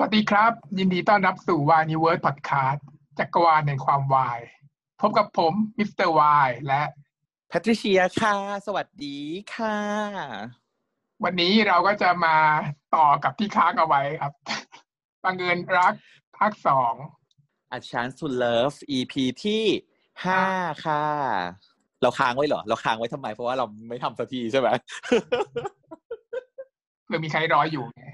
วัสดีครับ ยินดีต้อนรับสู่ Yniverse Podcast จักรวาลแห่งความวาย พบกับผม Mister Y และแพทริเชียค่ะ สวัสดีค่ะ วันนี้เราก็จะมาต่อกับที่ค้างเอาไว้ครับบังเอิญรักภาคสอง A Chance to Love EP ที่ห้าค่ะ เราค้างไว้เหรอ เราค้างไว้ทำไม เพราะว่าเราไม่ทำสักทีใช่ไหมเพื่อมีใครรออยู่ไง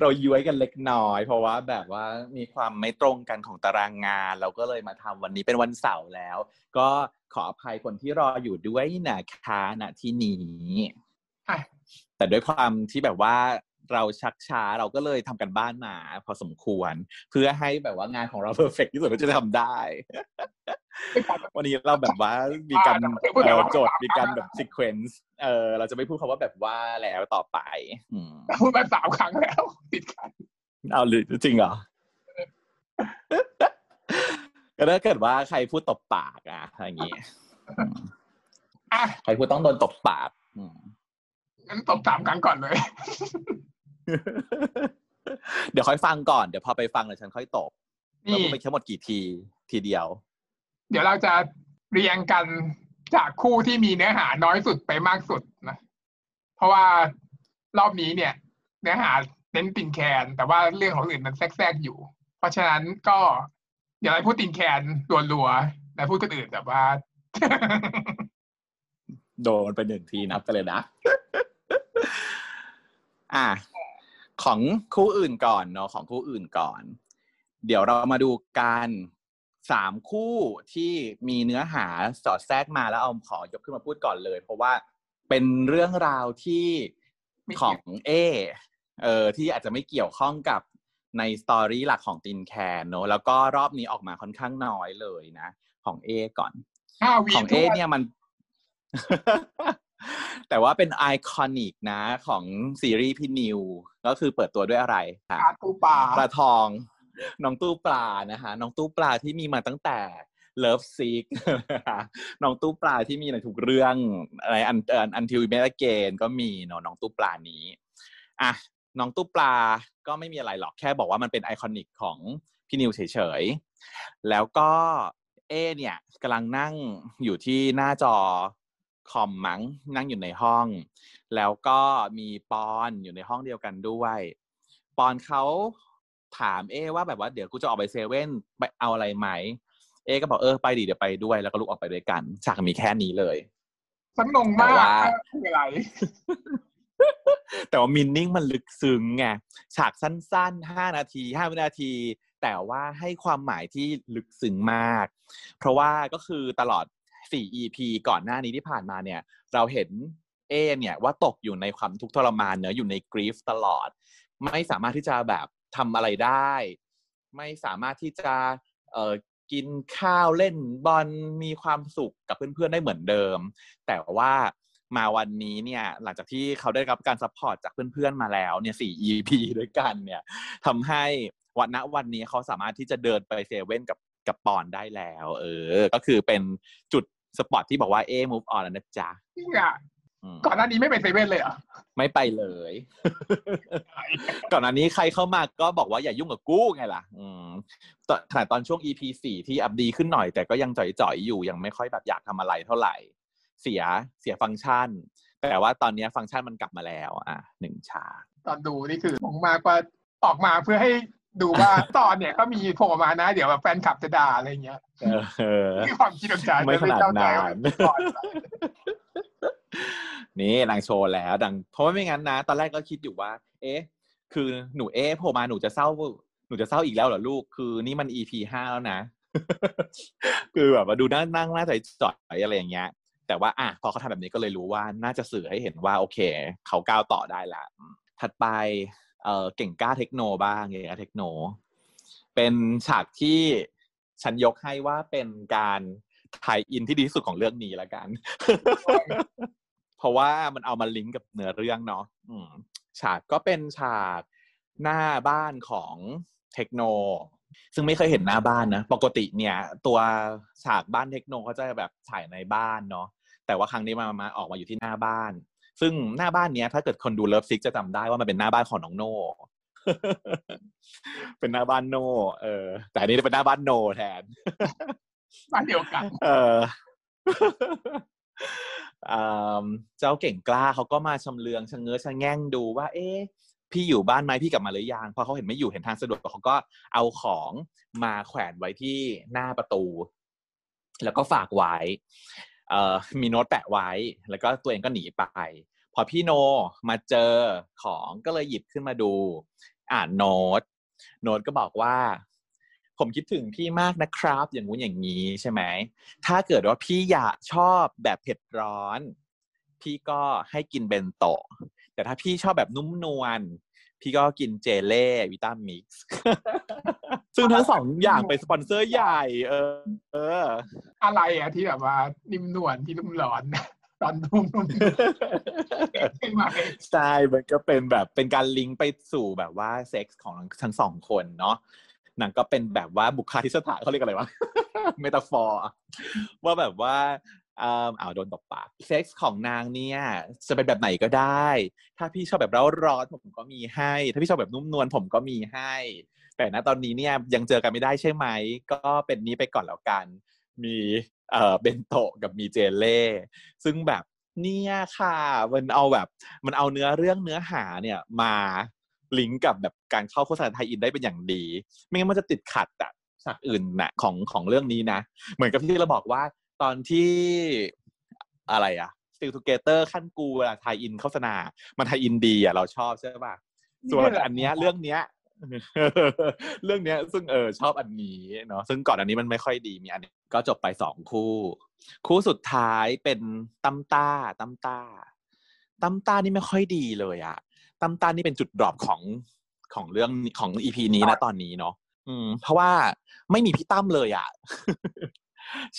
เราย้วยกันเล็กน้อย เพราะว่าแบบว่ามีความไม่ตรงกันของตารางงาน เราก็เลยมาทำวันนี้เป็นวันเสาร์แล้ว ก็ขออภัยคนที่รออยู่ด้วยนะคะณที่นี้อะแต่ด้วยความที่แบบว่า เราชักช้าเราก็เลยทำกันบ้านมา พอสมควร เพื่อให้แบบว่างานของเราเพอร์เฟกที่สุดที่จะทำได้ วันนี้เราแบบว่ามีการเอ่อโจทย์มีการแบบซีเควนซ์เออเราจะไม่พูดคำว่าแบบว่าแล้วต่อไปอืมพูดมาสามครั้งแล้วติดกันเอาหรือจริงเหรอก็ถ้าเกิดว่าใครพูดตบปากอะอะไรอย่างงี้อืมอะใครพูดต้องโดนตบปากอืมงั้นตบสามครั้งก่อนเลย เดี๋ยวค่อยฟังก่อน เดี๋ยวพอไปฟังเดี๋ยวฉันค่อยตบแล้วนี่พูดไปทั้งหมดกี่ทีทีเดียว เดี๋ยวเราจะเรียงกันจากคู่ที่มีเนื้อหาน้อยสุดไปมากสุดนะ เพราะว่ารอบนี้เนี่ย เนื้อหาเน้นตินแคน แต่ว่าเรื่องของอื่นมันแทรกๆอยู่ เพราะฉะนั้นก็เดี๋ยวเราพูดตินแคนรัวๆแล้วพูดคนอื่นแบบว่า โดนไปหนึ่งทีนับกันเลยนะ อะ ของคู่อื่นก่อนเนาะของคู่อื่นก่อน เดี๋ยวเรามาดูกันสามคู่ที่มีเนื้อหาสอดแทรกมาแล้วเอาขอยกขึ้นมาพูดก่อนเลย เพราะว่าเป็นเรื่องราวที่ไม่ขเกี่อยวงเอเออที่อาจจะไม่เกี่ยวข้องกับในสตอรี่หลักของตินแคนเนอะแล้วก็รอบนี้ออกมาค่อนข้างน้อยเลยนะ ของเอก่อนห้าวีของเอทุกวันเนี่ยมัน แต่ว่าเป็น iconic นะของซีรีส์พี่นิว ก็คือเปิดตัวด้วยอะไรคะปลาตูปลาปลาทอง น้องตู้ปลานะคะน้องตู้ปลาที่มีมาตั้งแต่ Love Sick น้องตู้ปลาที่มีในทุกเรื่องอะไรอัน Until We Meet Again ก็มีเนาะน้องตู้ปลานี้อะน้องตู้ปลาก็ไม่มีอะไรหรอกแค่บอกว่ามันเป็น iconic ของพี่นิวเฉยๆ แล้วก็เอเนี่ยกำลังนั่งอยู่ที่หน้าจอ คอมมั้งนั่งอยู่ในห้อง แล้วก็มีปอนอยู่ในห้องเดียวกันด้วย ปอนเขาถามเอว่าแบบว่าเดี๋ยวกูจะออกไปเซเว่นไปเอาอะไรไหม เอก็บอกเออไปดิเดี๋ยวไปด้วย แล้วก็ลุกออกไปด้วยกันฉากมีแค่นี้เลยสังนงมากแต่ว่าคืออะไร แต่ว่ามินนิ่งมันลึกซึ้งไงฉากสั้นๆห้านาทีห้าวินาที แต่ว่าให้ความหมายที่ลึกซึ้งมาก เพราะว่าก็คือตลอด 4 EP ก่อนหน้านี้ที่ผ่านมาเนี่ย เราเห็นเอเนี่ยว่าตกอยู่ในความทุกข์ทรมานเนอะอยู่ใน grief ตลอด ไม่สามารถที่จะแบบทำอะไรได้ ไม่สามารถที่จะเอ่อกินข้าวเล่นบอลมีความสุขกับเพื่อนๆได้เหมือนเดิม แต่ว่ามาวันนี้เนี่ยหลังจากที่เขาได้รับการ support จากเพื่อนๆมาแล้วเนี่ยสี่ EP ด้วยกันเนี่ยทำให้วันณวันนี้เขาสามารถที่จะเดินไปเซเว่นกับกับปอนได้แล้ว เออ ก็คือเป็นจุด สปอตที่บอกว่าเอ move on แล้วนะจ๊ะจริงอะอืมก่อนหน้านี้ไม่เป็นเซเว่นเลยเหรอไม่ไปเลย ก่อนหน้านี้ใครเข้ามาก็บอกว่าอย่ายุ่งกับกู้ไงล่ะ อืมตอนขนาดตอนช่วง EP สี่ที่อัพดีขึ้นหน่อย แต่ก็ยังจ่อยๆอยู่ยังไม่ค่อยแบบอยากทำอะไรเท่าไหร่ เสียเสียฟังก์ชัน แต่ว่าตอนนี้ฟังก์ชันมันกลับมาแล้ว อะหนึ่งฉากตอนดูนี่คือผมมากว่าออกมาเพื่อให้ ดูว่าตอนเนี่ยก็มีโผล่มานะ เดี๋ยวแบบแฟนคลับจะด่าอะไรเงี้ยเออเออคือความคิดของจาไม่ขนาดเจ้าใจนั้นว่าก่อนไปนี่นางโชว์แล้ว ดัง เพราะว่าไม่งั้นนะ ตอนแรกก็คิดอยู่ว่า เอ๊ะ คือหนูเอ๊ะโผล่มาหนูจะเศร้า หนูจะเศร้าอีกแล้วเหรอลูก คือนี่มัน EP ห้าแล้วนะ คือแบบว่าดูนั่งนั่งหน้าใจจ่อยอะไรอย่างเงี้ย แต่ว่าอะพอเขาทำแบบนี้ก็เลยรู้ว่าน่าจะสื่อให้เห็นว่า โอเค เขาก้าวต่อได้ละอืมถัดไป เออเก่งกล้าเทคโนบ้างเก่งกล้าเทคโน เป็นฉากที่ฉันยกให้ว่าเป็นการไทยอินที่ดีที่สุดของเรื่องนี้ละกัน เพราะว่ามันเอามาลิงก์กับเนื้อเรื่องเนาะฉากก็เป็นฉากหน้าบ้านของเทคโน ซึ่งไม่เคยเห็นหน้าบ้านนะ ปกติเนี่ย ตัวฉากบ้านเทคโนเขาจะแบบถ่ายในบ้านเนาะแต่ว่าครั้งนี้มามาออกมาอยู่ที่หน้าบ้าน ซึ่งหน้าบ้านเนี้ยถ้าเกิดคนดู Love Sick จะจำได้ว่ามันเป็นหน้าบ้านของน้องโน่เป็นหน้าบ้านโน่ เออ แต่อันนี้เป็นหน้าบ้านโน่แทนบ้านเดียวกัน เอออ่าเจ้าเก่งกล้าเขาก็มาชำเลืองชะเง้อชะแง่งดูว่า เอ๊ะพี่อยู่บ้านไหมพี่กลับมาหรือยังพอเขาเห็นไม่อยู่เห็นทางสะดวกเขาก็เอาของมาแขวนไว้ที่หน้าประตู แล้วก็ฝากไว้เอ่อ มีโน้ตแปะไว้ แล้วก็ตัวเองก็หนีไป พอพี่โนมาเจอของก็เลยหยิบขึ้นมาดู อ่านโน้ต โน้ตก็บอกว่า ผมคิดถึงพี่มากนะครับ อย่างงู้นอย่างนี้ใช่ไหม ถ้าเกิดว่าพี่อยากชอบแบบเผ็ดร้อน พี่ก็ให้กิน Bento แต่ถ้าพี่ชอบแบบนุ่มนวลพี่ก็กิน Jele Vitamix ซึ่งทั้งสองอย่างเป็นสปอนเซอร์ใหญ่ เออ เออ อะไรอะที่แบบว่านิ่มนวลที่นุ่มร้อนร้อนนุ่มนุ่มใช่มันก็เป็นแบบเป็นการลิงก์ไปสู่แบบว่าเซ็กส์ของทั้งสองคนเนาะหนังก็เป็นแบบว่าบุคลาธิษฐานเขาเรียกอะไรวะเมตาฟอร์ว่าแบบว่าอ่าอ้าวโดนตบปากเซ็กส์ของนางเนี่ย จะเป็นแบบไหนก็ได้ ถ้าพี่ชอบแบบเร้าร้อนผมก็มีให้ ถ้าพี่ชอบแบบนุ่มนวลผมก็มีให้ แต่ณตอนนี้เนี่ยยังเจอกันไม่ได้ใช่ไหม ก็เป็นนี้ไปก่อนแล้วกัน มีเอ่อเบนโตะกับมีเจเล่ซึ่งแบบเนี่ยค่ะ มันเอาแบบ มันเอาเนื้อเรื่องเนื้อหาเนี่ยมาลิงก์กับแบบการเข้าโฆษณาไทยอินได้เป็นอย่างดี ไม่งั้นมันจะติดขัดอะฉากอื่นนะของของเรื่องนี้นะ เหมือนกับที่เราบอกว่าตอนที่อะไรอะ Still Together ขั้นกูเวลาไทยอินโฆษณา มันไทยอินดีอะเราชอบใช่ป่ะส่วนอันเนี้ยเรื่องเนี้ย เรื่องเนี้ย ซึ่งเออชอบอันนี้เนาะซึ่งก่อนอันนี้มันไม่ค่อยดีมีอันนี้ก็จบไปสองคู่ คู่สุดท้ายเป็นตั้มต้าตั้มต้าตั้มต้านี่ไม่ค่อยดีเลยอะตั้มต้านี่เป็นจุด drop ของของเรื่องของ EP นี้นะตอนนี้เนาะอืม เพราะว่าไม่มีพี่ตั้มเลยอะ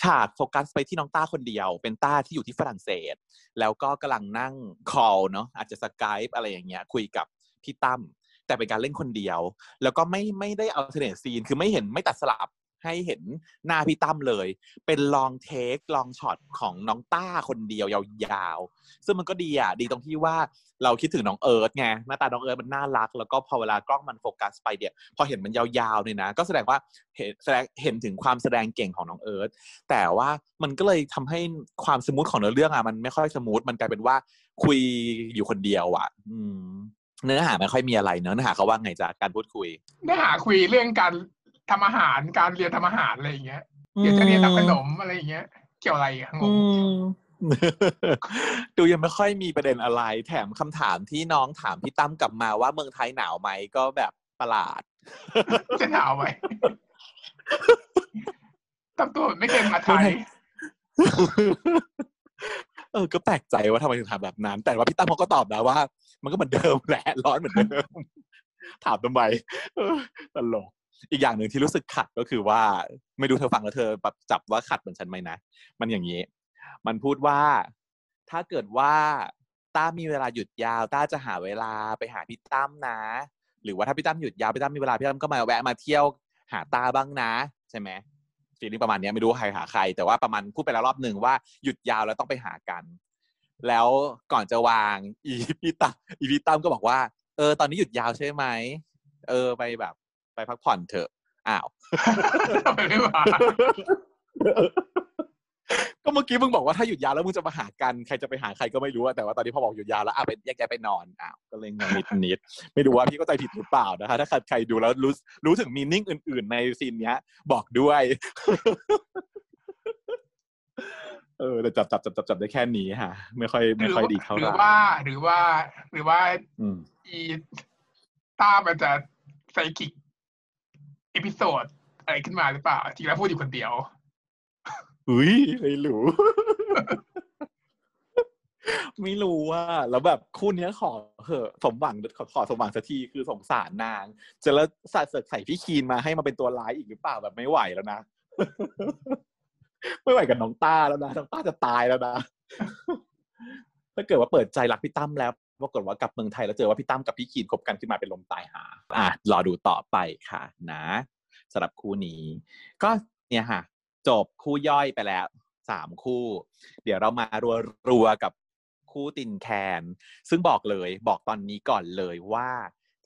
ฉากโฟกัสไปที่น้องต้าคนเดียว เป็นต้าที่อยู่ที่ฝรั่งเศส แล้วก็กำลังนั่ง call เนาะอาจจะ Skype อะไรอย่างเงี้ย คุยกับพี่ตั้ม แต่เป็นการเล่นคนเดียว แล้วก็ไม่ไม่ได้ alternate scene คือไม่เห็นไม่ตัดสลับให้เห็นหน้าพี่ตั้มเลย เป็น long take long shot ของน้องต้าคนเดียวยาวๆ ซึ่งมันก็ดีอะ ดีตรงที่ว่าเราคิดถึงน้องเอิร์ธไง หน้าตาน้องเอิร์ธมันน่ารัก แล้วก็พอเวลากล้องมันโฟกัสไปเนี่ย พอเห็นมันยาวๆเนี่ยนะ ก็แสดงว่าเห็นแสดงเห็นถึงความแสดงเก่งของน้องเอิร์ธ แต่ว่ามันก็เลยทำให้ความ smooth ของเนื้อเรื่องอะมันไม่ค่อย smooth มันกลายเป็นว่าคุยอยู่คนเดียวอะ อืม เนื้อหาไม่ค่อยมีอะไรเนื้อหาเขาว่าไงจากการพูดคุย เนื้อหาคุยเรื่องการทำอาหารการเรียนทำอาหารอะไรอย่างเงี้ยเดี๋ยวจะเรียนทำขนมอะไรอย่างเงี้ย เกี่ยวอะไรอะงงดูยังไม่ค่อยมีประเด็นอะไร แถมคำถามที่น้องถามพี่ตั้มกลับมาว่าเมืองไทยหนาวไหมก็แบบประหลาด จะหนาวไหมทำตัวเหมือนไม่เคยมาไทยเออ ก็แปลกใจว่าทำไมถึงถามแบบนั้น แต่ว่าพี่ตั้มเขาก็ตอบนะว่า มันก็เหมือนเดิมแหละร้อนเหมือนเดิม ถามทำไมตลกอีกอย่างหนึ่งที่รู้สึกขัดก็คือว่า ไม่ดูเธอฟังแล้วเธอแบบจับว่าขัดเหมือนฉันไหมนะ มันอย่างนี้ มันพูดว่าถ้าเกิดว่าต้ามีเวลาหยุดยาว ต้าจะหาเวลาไปหาพี่ตั้มนะ หรือว่าถ้าพี่ตั้มหยุดยาวพี่ตั้มมีเวลาพี่ตั้มก็มาแวะมาเที่ยวหาตาบ้างนะ ใช่ไหมฟีลลิ่งประมาณนี้ไม่รู้ใครหาใคร แต่ว่าประมาณพูดไปแล้วรอบหนึ่งว่าหยุดยาวแล้วต้องไปหากัน แล้วก่อนจะวาง อีพี่ตั้มอีพี่ตั้มก็บอกว่า เออ ตอนนี้หยุดยาวใช่ไหมเออไปแบบ ไปพักผ่อนเถอะอ้าวทำไมไม่มาก็เมื่อกี้มึงบอกว่าถ้าหยุดยาวแล้วมึงจะมาหากันใครจะไปหาใครก็ไม่รู้แต่ว่าตอนนี้พอบอกหยุดยาวแล้วอะไปแยกย้ายไปนอนอ้าวก็เลยงงนิดนิดๆไม่รู้ว่าพี่เข้าใจผิดหรือเปล่านะคะถ้าใครดูแล้วรู้รู้ถึงมีนิ่งอื่น ๆ ในซีนเนี้ย บอกด้วย เออแต่จับจับจับจับจับได้แค่นี้ฮะไม่ค่อยไม่ค่อยดีเท่าหไหรืร่อว่า หรือว่า หรือว่าอืมอีต้ามันจะไซคิกเอพิโซดอะไรขึ้นมาหรือเปล่าจริงแล้วพูดอยู่คนเดียวอุ้ยไม่รู้ไม่รู้ว่า แล้วแบบคู่เนี้ยขอเหอะสมหวังขอขอสมหวังสักทีคือสงสารนางจะแล้วใส่ใส่พี่คีนมาให้มาเป็นตัวร้ายอีกหรือเปล่าแบบไม่ไหวแล้วนะ ไม่ไหวกับน้องต้าแล้วนะน้องต้าจะตายแล้วนะถ้าเกิดว่าเปิดใจรักพี่ตั้มแล้วปรากฏว่ากลับเมืองไทยแล้วเจอว่าพี่ตั้มกับพี่คีนคบกันขึ้นมาเป็นลมตายหา อะรอดูต่อไปค่ะ นะสำหรับคู่นี้ ก็เนี่ยค่ะ จบคู่ย่อยไปแล้วสามคู่ เดี๋ยวเรามารัวรัวๆกับคู่ตินแคน ซึ่งบอกเลยบอกตอนนี้ก่อนเลยว่า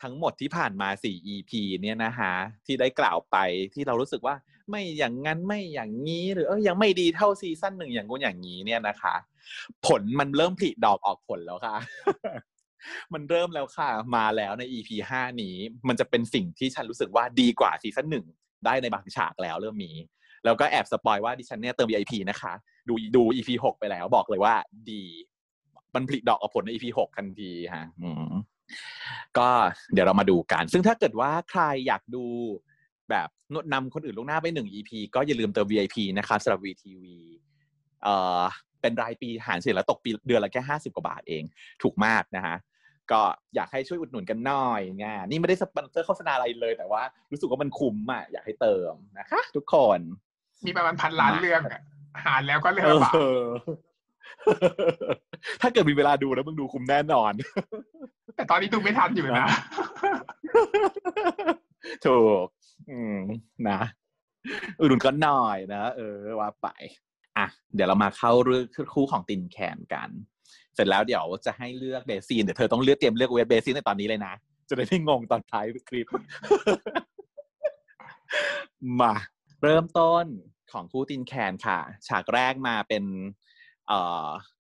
ทั้งหมดที่ผ่านมาสี่ EP เนี่ยนะฮะที่ได้กล่าวไปที่เรารู้สึกว่าไม่อย่างนั้นไม่อย่างนี้หรือเออยังไม่ดีเท่าซีซั่นหนึ่งอย่างงู้นอย่างนี้เนี่ยนะคะ ผลมันเริ่มผลิดอกออกผลแล้วค่ะ มันเริ่มแล้วค่ะ มาแล้วใน EP ห้านี้ มันจะเป็นสิ่งที่ฉันรู้สึกว่าดีกว่าซีซั่นหนึ่งได้ในบางฉากแล้วเริ่มมี แล้วก็แอบสปอยว่าดิฉันเนี่ยเติม VIP นะคะ ดูดู EP หกไปแล้วบอกเลยว่า ดี มันผลิดอกออกผลใน EP หกทันทีฮะอืม ก็เดี๋ยวเรามาดูกัน ซึ่งถ้าเกิดว่าใครอยากดูแบบนำคนอื่นลงหน้าไปหนึ่ง EP ก็อย่าลืมเติม VIP นะครับสำหรับ VTV เอ่อเป็นรายปีหารเฉลี่ยแล้วตกปีเดือนละแค่ห้าสิบกว่าบาทเอง ถูกมากนะฮะก็อยากให้ช่วยอุดหนุนกันหน่อยงานนี่ไม่ได้สปอนเซอร์โฆษณาอะไรเลย แต่ว่ารู้สึกว่ามันคุ้มอะอยากให้เติมนะคะ ทุกคน มีประมาณพันล้านเรื่องอะหารแล้วก็เรื่องละบาทเออถ้าเกิดมีเวลาดูแล้วมึงดูคุ้มแน่นอน แต่ตอนนี้ดูไม่ทันอยู่นะ ถูก อืมนะอุดหนุนกันหน่อยนะเออว่าไป อะ เดี๋ยวเรามาเข้าเรื่องคู่ของตินแคนกัน เสร็จแล้วเดี๋ยวจะให้เลือกเบซีนเดี๋ยวเธอต้องเลือกเตรียมเลือกเวทเบซีนในตอนนี้เลยนะ จะได้ไม่งงตอนท้ายคลิป มา เริ่มต้นของคู่ตินแคนค่ะ ฉากแรกมาเป็น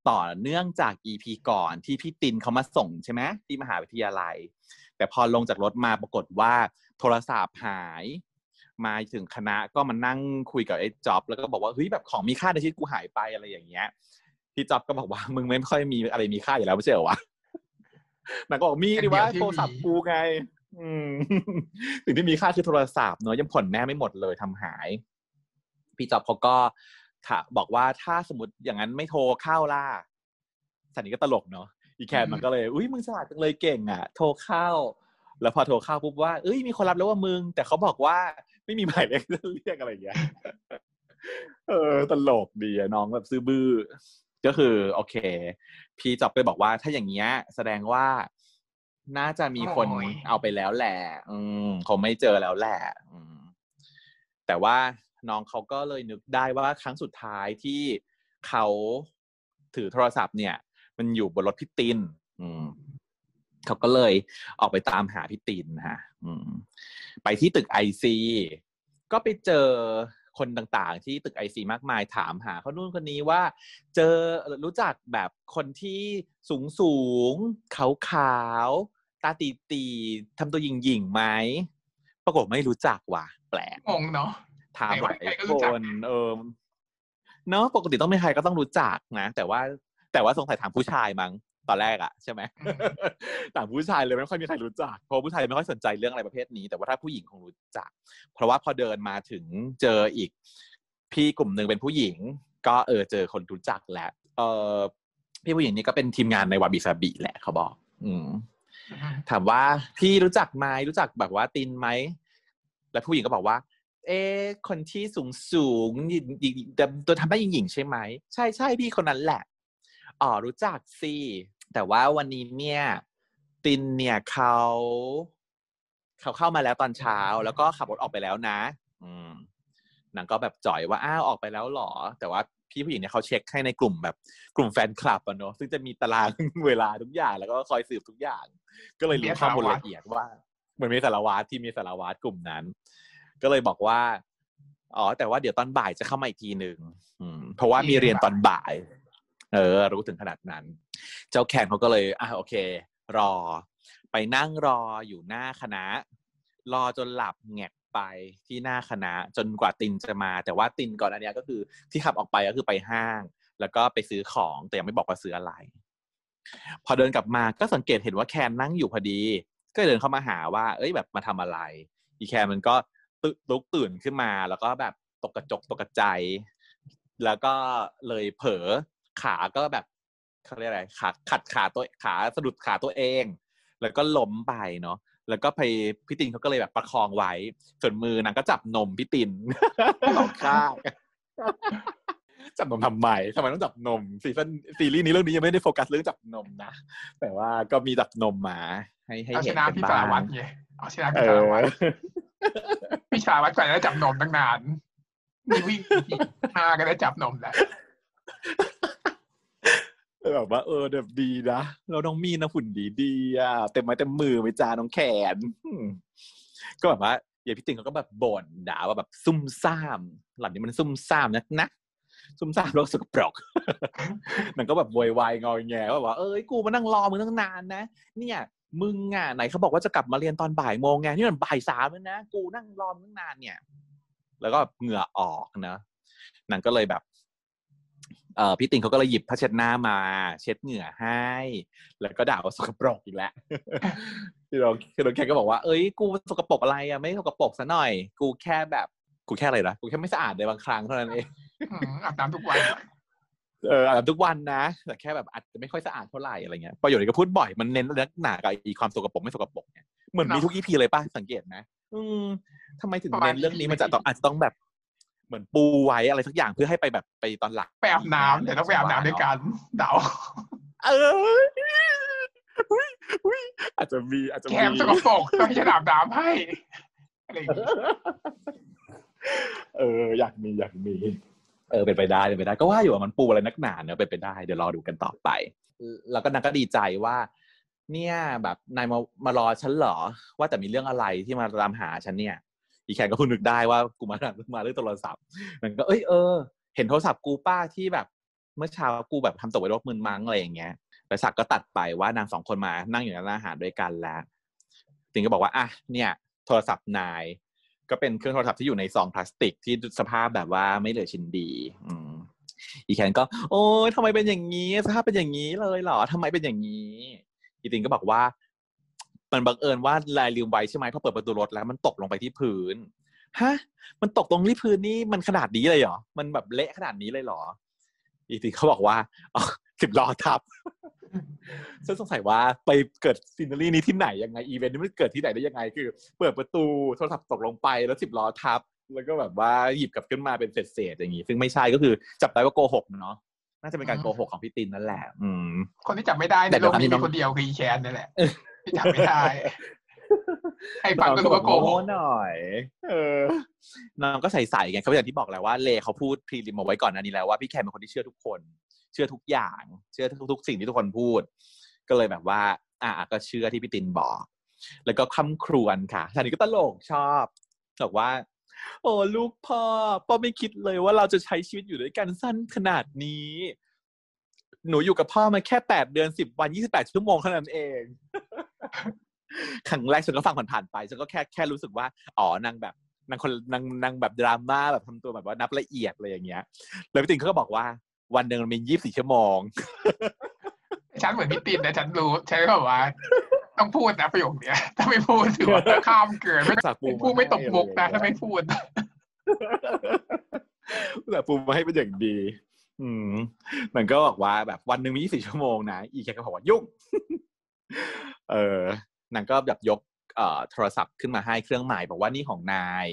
ต่อเนื่องจาก EP ก่อนที่พี่ตินเขามาส่งใช่ไหมที่มหาวิทยาลัย แต่พอลงจากรถมาปรากฏว่าโทรศัพท์หาย มาถึงคณะก็มานั่งคุยกับไอ้จ็อบแล้วก็บอกว่าเฮ้ยแบบของมีค่าในชีวิตกูหายไปอะไรอย่างเงี้ยพี่จ็อบก็บอกว่ามึงไม่ค่อยมีอะไรมีค่าอยู่แล้วไม่ใช่เหรอวะนางก็บอกมีดิว่าโทรศัพท์กูไง อืมสิ่งที่มีค่าคือโทรศัพท์เนอะยังผ่อนแม่ไม่หมดเลยทำหาย พี่จ็อบเขาก็ ค่ะ บอกว่าถ้าสมมติอย่างนั้นไม่โทรเข้าล่ะสันนี้ก็ตลกเนาะอีแคนมันก็เลย อุ้ยมึงฉลาดจังเลยเก่งอะ โทรเข้า แล้วพอโทรเข้าปุ๊บว่าเอ้ยมีคนรับแล้วว่ามึง แต่เขาบอกว่าไม่มีหมายเลขเรียกอะไรอย่างเงี้ยเออตลกดีอะน้องแบบซื้อบื้อ ก็คือโอเค พี่จอบไปบอกว่าถ้าอย่างเงี้ย แสดงว่าน่าจะมีคนโอ้ยเอาไปแล้วแหละ อืมคงไม่เจอแล้วแหละอืมแต่ว่า น้องเขาก็เลยนึกได้ว่าครั้งสุดท้ายที่เขาถือโทรศัพท์เนี่ย มันอยู่บนรถพี่ตินอืมเขาก็เลยออกไปตามหาพี่ตินฮะอืมไปที่ตึกไอซีก็ไปเจอคนต่างๆ ที่ตึกไอซีมากมายถามหาเขานู่นคนนี้ว่า เจอรู้จักแบบคนที่สูงสูงขาวขาวๆตาตีตีๆทำตัวหยิ่งหยิ่งๆไหมปรากฏไม่รู้จักว่ะ แปลกงงเนาะ ถามหลายใครก็ครู้จักนเออเนาะปกติต้องมีใครก็ต้องรู้จักนะแต่ว่าแต่ว่าสงสัยถามผู้ชายมั้งตอนแรกอะใช่ไหมถามผู้ชายเลยไม่ค่อยมีใครรู้จักเพราะผู้ชายไม่ค่อยสนใจเรื่องอะไรประเภทนี้ แต่ว่าถ้าผู้หญิงคงรู้จัก เพราะว่าพอเดินมาถึงเจออีก พี่กลุ่มหนึ่งเป็นผู้หญิง ก็เออเจอคนรู้จักแหละเออพี่ผู้หญิงนี่ก็เป็นทีมงานในวาบิซาบิแหละเขาบอก อืมถามว่าพี่รู้จักไหมรู้จักแบบว่าตินไหมแล้วผู้หญิงก็บอกว่า เอ๊คนที่สูงสูงตัวทำได้หญิงๆใช่ไหม ใช่ใช่พี่คนนั้นแหละอ๋อรู้จักสิแต่ว่าวันนี้เนี่ย ตินเนี่ยเขาเขาเข้ามาแล้วตอนเช้า แล้วก็ขับรถออกไปแล้วนะ อืมนางก็แบบจ่อยว่าอ้าวออกไปแล้วหรอ แต่ว่าพี่ผู้หญิงเนี่ยเขาเช็คให้ในกลุ่มแบบ กลุ่มแฟนคลับอะเนาะซึ่งจะมีตารางเวลาทุกอย่างแล้วก็คอยสืบทุกอย่าง ก็เลยรู้ข้อมูลละเอียดว่าเหมือนมีสารวัตรที่มีสารวัตรกลุ่มนั้น ก็เลยบอกว่าอ๋อแต่ว่าเดี๋ยวตอนบ่ายจะเข้ามาอีกทีหนึ่งเพราะว่ามีเรียนตอนบ่าย เออ รู้ถึงขนาดนั้น เจ้าแคนเขาก็เลยอะโอเค รอ ไปนั่งรออยู่หน้าคณะ รอจนหลับแงกไปที่หน้าคณะ จนกว่าตินจะมา แต่ว่าตินก่อนอันนี้ก็คือที่ขับออกไปก็คือไปห้าง แล้วก็ไปซื้อของแต่ยังไม่บอกว่าซื้ออะไร พอเดินกลับมาก็สังเกตเห็นว่าแคนนั่งอยู่พอดี ก็เดินเข้ามาหาว่า เอ้ยแบบมาทำอะไร อีแคนมันก็ ตึลุกตื่นขึ้นมา แล้วก็แบบตกกระจกตกกระใจ แล้วก็เลยเผลอขาก็แบบเขาเรียกอะไรขาขัดขาตัวขาสะดุดขาตัวเอง แล้วก็ล้มไปเนาะแล้วก็ไปพี่ตินเขาก็เลยแบบประคองไว้ ส่วนมือนางก็จับนมพี่ตินสองข้างจับนมทำไมทำไมต้องจับนมซีซั่นซีรีส์นี้เรื่องนี้ยังไม่ได้โฟกัสเรื่องจับนมนะแต่ว่าก็มีจับนมมา ให้ให้เอาชเห็นนะกันพี่สาบ้ารวัตงรไงเอาชนะเอพี่สารอวัตร พี่สารวัตรกว่าจะจับนมตั้งนานนี่วิ่งอีกห้าก็ได้จับนมแล้วแบบว่าเออแบบดีนะเราน้องมีนะหุ่นดีดีอะเต็มไม้เต็มมือไปจาน้องแขน ก็แบบว่าเยพี่ติงเขาก็แบบบ่นด่าว่าแบบซุ่มซ่าม หลังนี้มันซุ่มซ่ามนะนะซุ่มซ่ามโลกสกปรกมันก็แบบวอยวายงอแงว่าว่าเอ้ยกูมานั่งรอมึงตั้งนานนะ เนี่ย มึงอะไหนเขาบอกว่าจะกลับมาเรียนตอนบ่ายโมงไงนี่มันบ่ายสามแล้วนะกูนั่งรอมึงนานเนี่ย แล้วก็เหงื่อออกนะนังก็เลยแบบเออพี่ติงเขาก็เลยหยิบผ้าเช็ดหน้ามา เช็ดเหงื่อให้ แล้วก็ด่าว่าสกปรกอีกแล้วพี่น้องพี่น้องแกก็บอกว่าเอ้ยกูสกปรกอะไรอะไม่สกปรกซะหน่อย กูแค่แบบกูแค่อะไรนะกูแค่ไม่สะอาดในบางครั้งเท่านั้นเองอาบน้ำทุกวัน เอออาบทุกวันนะ แต่แค่แบบอาจจะไม่ค่อยสะอาดเท่าไหร่อะไรเงี้ยประโยชน์นี้ก็พูดบ่อยมันเน้นเรื่องหนากับอีความสกปรกไม่สกปรกเนี่ยเหมือนมีทุกอีพีเลยป่ะสังเกตนะอืมทำไมถึงเน้นเรื่องนี้มันจะต้องอาจจะต้องแบบเหมือนปูไว้อะไรสักอย่างเพื่อให้ไปแบบไปตอนหลังไปอาบน้ำเดี๋ยวต้องไปอาบน้ำด้วยกันเดาเอออาจจะมีอาจจะแคมีมสกปรกต้องให้ฉันอาบน้ำให้อะไรอย่างเงี้ยเออ อยากมีอยากมี เออเป็นไปได้เป็นไปได้ก็ว่าอยู่ว่ามันปูอะไรนักหนาเนอะเป็นไปได้เดี๋ยวรอดูกันต่อไป แล้วก็นางก็ดีใจว่า เนี่ยแบบนายมามารอฉันเหรอ ว่าแต่มีเรื่องอะไรที่มาตามหาฉันเนี่ย อีแขนก็เพิ่งนึกได้ว่ากูมามาเรื่องโทรศัพท์มันก็เอ้ยเออเห็นโทรศัพท์กูป้าที่แบบ เมื่อเช้ากูแบบทำตกไว้รถมืนมั้งอะไรอย่างเงี้ยแล้วสักก็ตัดไปว่านางสองคนมานั่งอยู่ในร้านอาหารด้วยกันแล้วติงก็บอกว่าอะเนี่ย โทรศัพท์นาย ก็เป็นเครื่องโทรศัพท์ที่อยู่ในซองพลาสติกที่สภาพแบบว่าไม่เหลือชิ้นดีอีแคนก็ โอ้ยทำไมเป็นอย่างนี้สภาพเป็นอย่างนี้เลยเหรอทำไมเป็นอย่างนี้อีตินก็บอกว่า มันบังเอิญว่าลายลืมไว้ใช่ไหมพอเปิดประตูรถแล้วมันตกลงไปที่พื้นฮะมันตกตรงที่พื้นนี่มันขนาดนี้เลยเหรอมันแบบเละขนาดนี้เลยเหรออีตินเขาบอกว่า สิบล้อทับฉันสงสัยว่าไปเกิด scenario นี้ที่ไหนยังไงอีเวนต์นี้มันเกิดที่ไหนได้ยังไง คือ เปิดประตูโทรศัพท์ตกลงไปแล้วสิบล้อทับ แล้วก็แบบว่าหยิบกลับขึ้นมาเป็นเศษๆอย่างนี้ ซึ่งไม่ใช่ก็คือจับได้ว่าโกหกเนาะน่าจะเป็นการโกหกของพี่ตินนั่นแหละ อืม คนที่จับไม่ได้ในแต่โลกนี้เดี๋ยวมีคนเดียวคืออีแคนนี่แหละที่จับไม่ได้ ให้ฟังก็รู้ว่าโกหกหน่อย เออ น้องก็ใส่ๆไงเขาอย่างที่บอกแล้วว่าเลเขาพูดพรีลิมเอาไว้ก่อนอันนี้แล้วว่าพี่แคนเป็นคนที่เชื่อทุกคน เชื่อทุกอย่าง เชื่อทุกๆสิ่งที่ทุกคนพูด ก็เลยแบบว่า อะก็เชื่อที่พี่ตินบอก แล้วก็คำครวญค่ะท่านนี้ก็ตลกชอบบอกว่า โอ้ลูกพ่อพ่อไม่คิดเลยว่าเราจะใช้ชีวิตอยู่ด้วยกันสั้นขนาดนี้หนูอยู่กับพ่อมาแค่แปดเดือนสิบวันยี่สิบแปดชั่วโมงเท่านั้นเอง ครั้งแรกฉันก็ฟังผ่านๆไปฉันก็แค่แค่รู้สึกว่าอ๋อนางแบบนางคนนางนางแบบดราม่าแบบทำตัวแบบว่านับละเอียดอะไรอย่างเงี้ย แล้วพี่ติงเขาก็บอกว่าวันหนึ่งมันมียี่สิบสี่ชั่วโมงฉันเหมือนพี่ตินนะฉันรู้ใช่แบบว่าต้องพูดนะประโยคเนี้ย ถ้าไม่พูดถือว่าข้ามเกินไม่จากปูพูดไม่ตกมุกนะให้ถ้าไม่พูดแต่ปูมาให้เป็นอย่างดี อืมมันก็บอกว่าแบบวันหนึ่งมียี่สิบชั่วโมงนะ อีแคก็บอกว่ายุ่ง เออ นางก็แบบยกโทรศัพท์ขึ้นมาให้เครื่องหมายบอกว่านี่ของนาย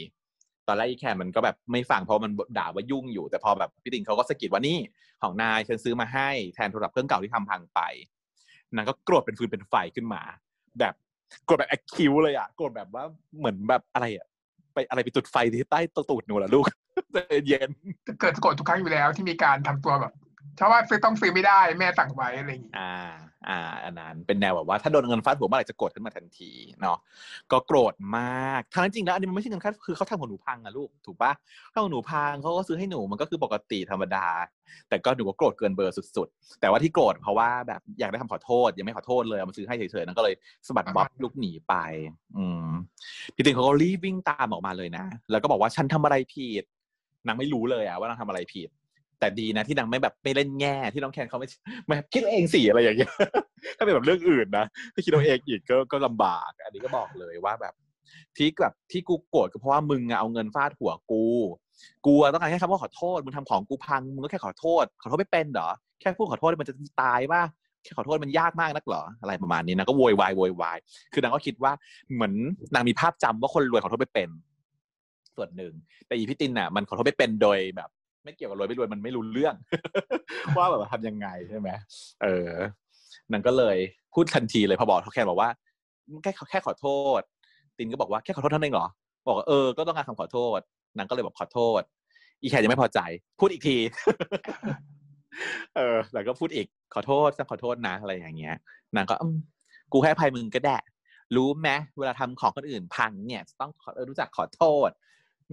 ตอนแรกอีแคนมันก็แบบไม่ฟังเพราะมันด่าว่ายุ่งอยู่ แต่พอแบบพี่ติงเขาก็สะกิดว่านี่ของนายฉันซื้อมาให้แทนโทรศัพท์เครื่องเก่าที่ทำพังไปนางก็โกรธเป็นฟืนเป็นไฟขึ้นมา แบบโกรธแบบแอคคิวเลยอะโกรธแบบว่าเหมือนแบบอะไรอะไปอะไรไปจุดไฟที่ใต้ตูดหนูเหรอลูกเย็นเกิดสะกดทุกครั้งอยู่แล้วที่มีการทำตัวแบบ เพราะว่าซื้อต้องซื้อไม่ได้ แม่สั่งไว้อะไรอย่างงี้อ่า อ่า อันนั้นเป็นแนวแบบว่าถ้าโดนเงินฟาดหัวเมื่อไหร่จะโกรธขึ้นมาทันทีเนาะก็โกรธมากทั้งนั้นจริงแล้วอันนี้มันไม่ใช่เงินค่าคือเขาทำของหนูพังอะลูกถูกปะถ้าของหนูพังเขาก็ซื้อให้หนูมันก็คือปกติธรรมดา แต่ก็หนูก็โกรธเกินเบอร์สุด ๆ แต่ว่าที่โกรธเพราะว่าแบบอยากได้คำขอโทษยังไม่ขอโทษเลยเอามาซื้อให้เฉยๆนั่นก็เลยสะบัดบ๊อบลูกหนีไป อืมพี่ติงเขาก็รีบวิ่งตามออกมาเลยนะแล้วก็บอกว่าฉันทำอะไรผิดนางไม่รู้เลยอะว่านางทำอะไรผิด แต่ดีนะที่นางไม่แบบไม่เล่นแง่ที่น้องแคนเขาไม่ไม่คิดเองสิอะไรอย่างเงี้ยถ้าเป็นแบบเรื่องอื่นนะถ้าคิดเอาเองอีกก็ก็ลำบาก อันนี้ก็บอกเลยว่าแบบ ที่แบบที่กูโกรธก็เพราะว่ามึงอะเอาเงินฟาดหัวกูกูต้องการแค่คำว่าขอโทษมึงทำของกูพังมึงก็แค่ขอโทษ ขอโทษไม่เป็นเหรอแค่พูดขอโทษมันจะตายป่ะแค่ขอโทษมันยากมากนักเหรออะไรประมาณนี้นางก็โวยวายโวยวายคือนางก็คิดว่าเหมือนนางมีภาพจำว่าคนรวยขอโทษไม่เป็น ส่วนหนึ่ง แต่อีพิตินน่ะมันขอโทษไม่เป็นโดยแบบ ไม่เกี่ยวกับรวยไม่รวยมันไม่รู้เรื่อง ว่าแบบทำยังไงใช่ไหมเออนางก็เลยพูดทันทีเลยพอบอกเขาแค่บอกว่าแค่แค่ขอโทษ ตินก็บอกว่าแค่ขอโทษเท่านั้นเองเหรอบอกว่าเออก็ต้องการคำขอโทษนางก็เลยบอกขอโทษ อีแคยังไม่พอใจ พูดอีกที เออ แล้วก็พูดอีกขอโทษขอโทษนะอะไรอย่างเงี้ยนางก็กูให้ภัยมึงก็แดะรู้ไหมเวลาทำของคนอื่นพังเนี่ย ต้องรู้จักขอโทษ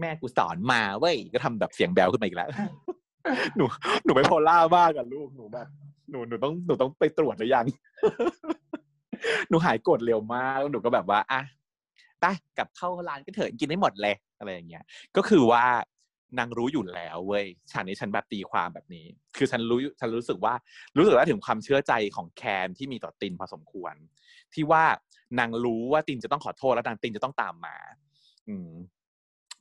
แม่กูสอนมาเว้ยก็ทำแบบเสียงแบวขึ้นมาอีกแล้ว หนู หนูไม่พอล่ามากกับลูกหนูแบบหนูหนูต้องหนูต้องไปตรวจหรือยัง หนูหายโกรธเร็วมากหนูก็แบบว่าอะไปกลับเข้าร้านก็เถอะกินได้หมดเลยอะไรอย่างเงี้ย ก็คือว่านางรู้อยู่แล้วเว้ยฉันนี้ฉันแบบตีความแบบนี้ คือฉันรู้ฉันรู้สึกว่า รู้สึกได้ถึงความเชื่อใจของแคนที่มีต่อตินพอสมควร ที่ว่านางรู้ว่าตินจะต้องขอโทษแล้วนางตินจะต้องตามมา อืม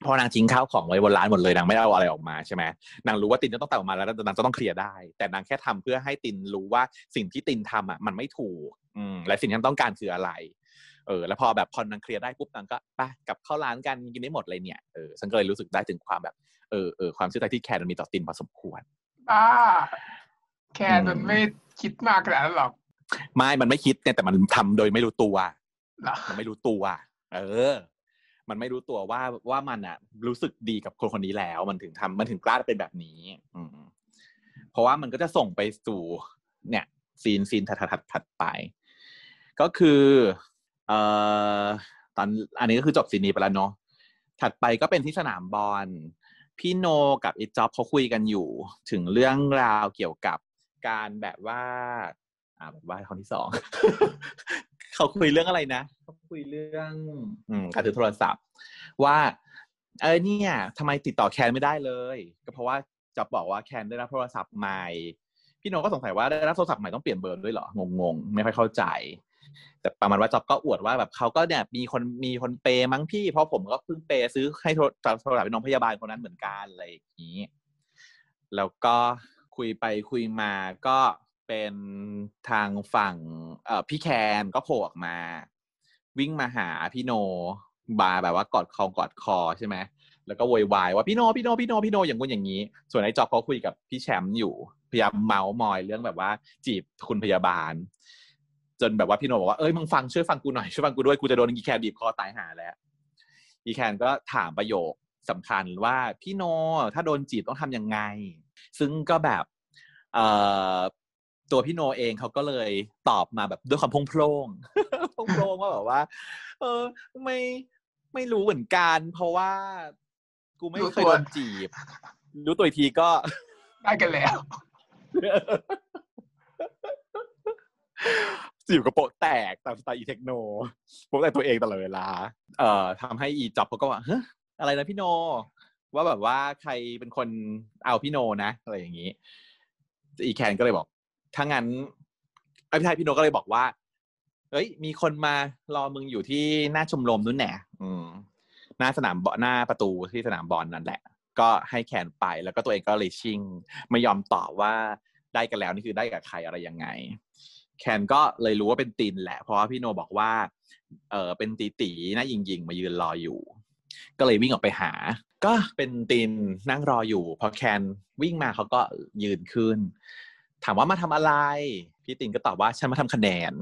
พอนางทิ้งข้าวของไว้บนร้านหมดเลยนางไม่เอาอะไรออกมาใช่ไหมนางรู้ว่าตินจะต้องตามมาแล้วนางจะต้องเคลียร์ได้ แต่นางแค่ทำเพื่อให้ตินรู้ว่าสิ่งที่ตินทำอะมันไม่ถูกอืมและสิ่งที่ต้องการคืออะไร เออ แล้วพอแบบพอนางเคลียร์ได้ปุ๊บนางก็ไปกลับเข้าร้านกันกินได้หมดเลยเนี่ยเออฉันก็เลยรู้สึกได้ถึงความแบบเออเออความเชื่อใจที่แคร์มันมีต่อตินพอสมควรอ่าแคร์มันไม่คิดมากขนาดนั้นหรอกไม่มันไม่คิดเนี่ยแต่มันทำโดยไม่รู้ตัวมันไม่รู้ตัวเออ มันไม่รู้ตัวว่าว่ามันอะ รู้สึกดีกับคนคนนี้แล้ว มันถึงทำมันถึงกล้าเป็นแบบนี้ อืมเพราะว่ามันก็จะส่งไปสู่ เนี่ย ซีนซีนถัดถัดถัดไป ก็คือเอ่อตอนอันนี้ก็คือจบซีนนี้ไปแล้วเนาะถัดไปก็เป็นที่สนามบอลพี่โนกับอีจ็อบเขาคุยกันอยู่ ถึงเรื่องราวเกี่ยวกับการแบบว่า อ่าแบบว่าคนที่สอง เขาคุยเรื่องอะไรนะเขาคุยเรื่องอืมการถือโทรศัพท์ ว่า เออเนี่ยทำไมติดต่อแคนไม่ได้เลย ก็เพราะว่าจะบอกว่าแคนได้รับโทรศัพท์ใหม่ พี่โนก็สงสัยว่าได้รับโทรศัพท์ใหม่ต้องเปลี่ยนเบอร์ด้วยเหรองงๆไม่ค่อยเข้าใจ แต่ประมาณว่าจ็อบก็อวดว่าแบบเขาก็เนี่ยมีคนมีคนเปมั้งพี่ เพราะผมก็เพิ่งเปซื้อให้โทรศัพท์เป็นน้องพยาบาลคนนั้นเหมือนกันอะไรอย่างนี้ แล้วก็คุยไปคุยมาก็ เป็นทางฝั่งเอ่อพี่แคนก็โผล่ออกมา วิ่งมาหาพี่โนบาแบบว่ากอดคอกอดคอใช่ไหมแล้วก็โวยวายว่าพี่โนพี่โนพี่โนพี่โนอย่างงู้นอย่างนี้ ส่วนไอ้จอบเขาคุยกับพี่แชมป์อยู่พยายามเมาส์มอยเรื่องแบบว่า จีบคุณพยาบาล จนแบบว่าพี่โนบอกว่าเอ้ยมึงฟังช่วยฟังกูหน่อยช่วยฟังกูด้วยกูจะโดนอีแคนบีบคอตายหาแล้วอีแคนก็ถามประโยคสำคัญว่าพี่โนถ้าโดนจีบต้องทํำยังไง ซึ่งก็แบบเอ่อ ตัวพี่โนเองเขาก็เลยตอบมาแบบด้วยความพงโพร่งพงโพร่งว่าแบบว่า เออ ไม่ไม่รู้เหมือนกัน เพราะว่า กูไม่เคยโดนจีบ รู้ตัวทีก็ได้กันแล้วสิวกระโปะแตกตามสไตล์อีเทคโนโปะแตกตัวเองตลอดเวลา เอ่อทำให้อีจ็อบเขาก็ว่าเฮ้อะไรนะพี่โน ว่าแบบว่าใครเป็นคนเอาพี่โนนะอะไรอย่างนี้อีแคนก็เลยบอก ถ้างั้นไอพี่ไทยพี่โนก็เลยบอกว่า เฮ้ย มีคนมารอมึงอยู่ที่หน้าชมรมนู้นแหน่หน้าสนามบอลหน้าประตูที่สนามบอลนั่นแหละ ก็ให้แคนไปแล้วก็ตัวเองก็เลยชิงไม่ยอมตอบว่าได้กันแล้วนี่คือได้กับใครอะไรยังไง แคนก็เลยรู้ว่าเป็นตีนแหละ เพราะว่าพี่โนบอกว่า เออเป็นตีตีน่ายิงยิงมายืนรออยู่ ก็เลยวิ่งออกไปหา ก็เป็นตีนนั่งรออยู่ พอแคนวิ่งมาเขาก็ยืนขึ้น ถามว่ามาทำอะไร พี่ตินก็ตอบว่าฉันมาทำคะแนน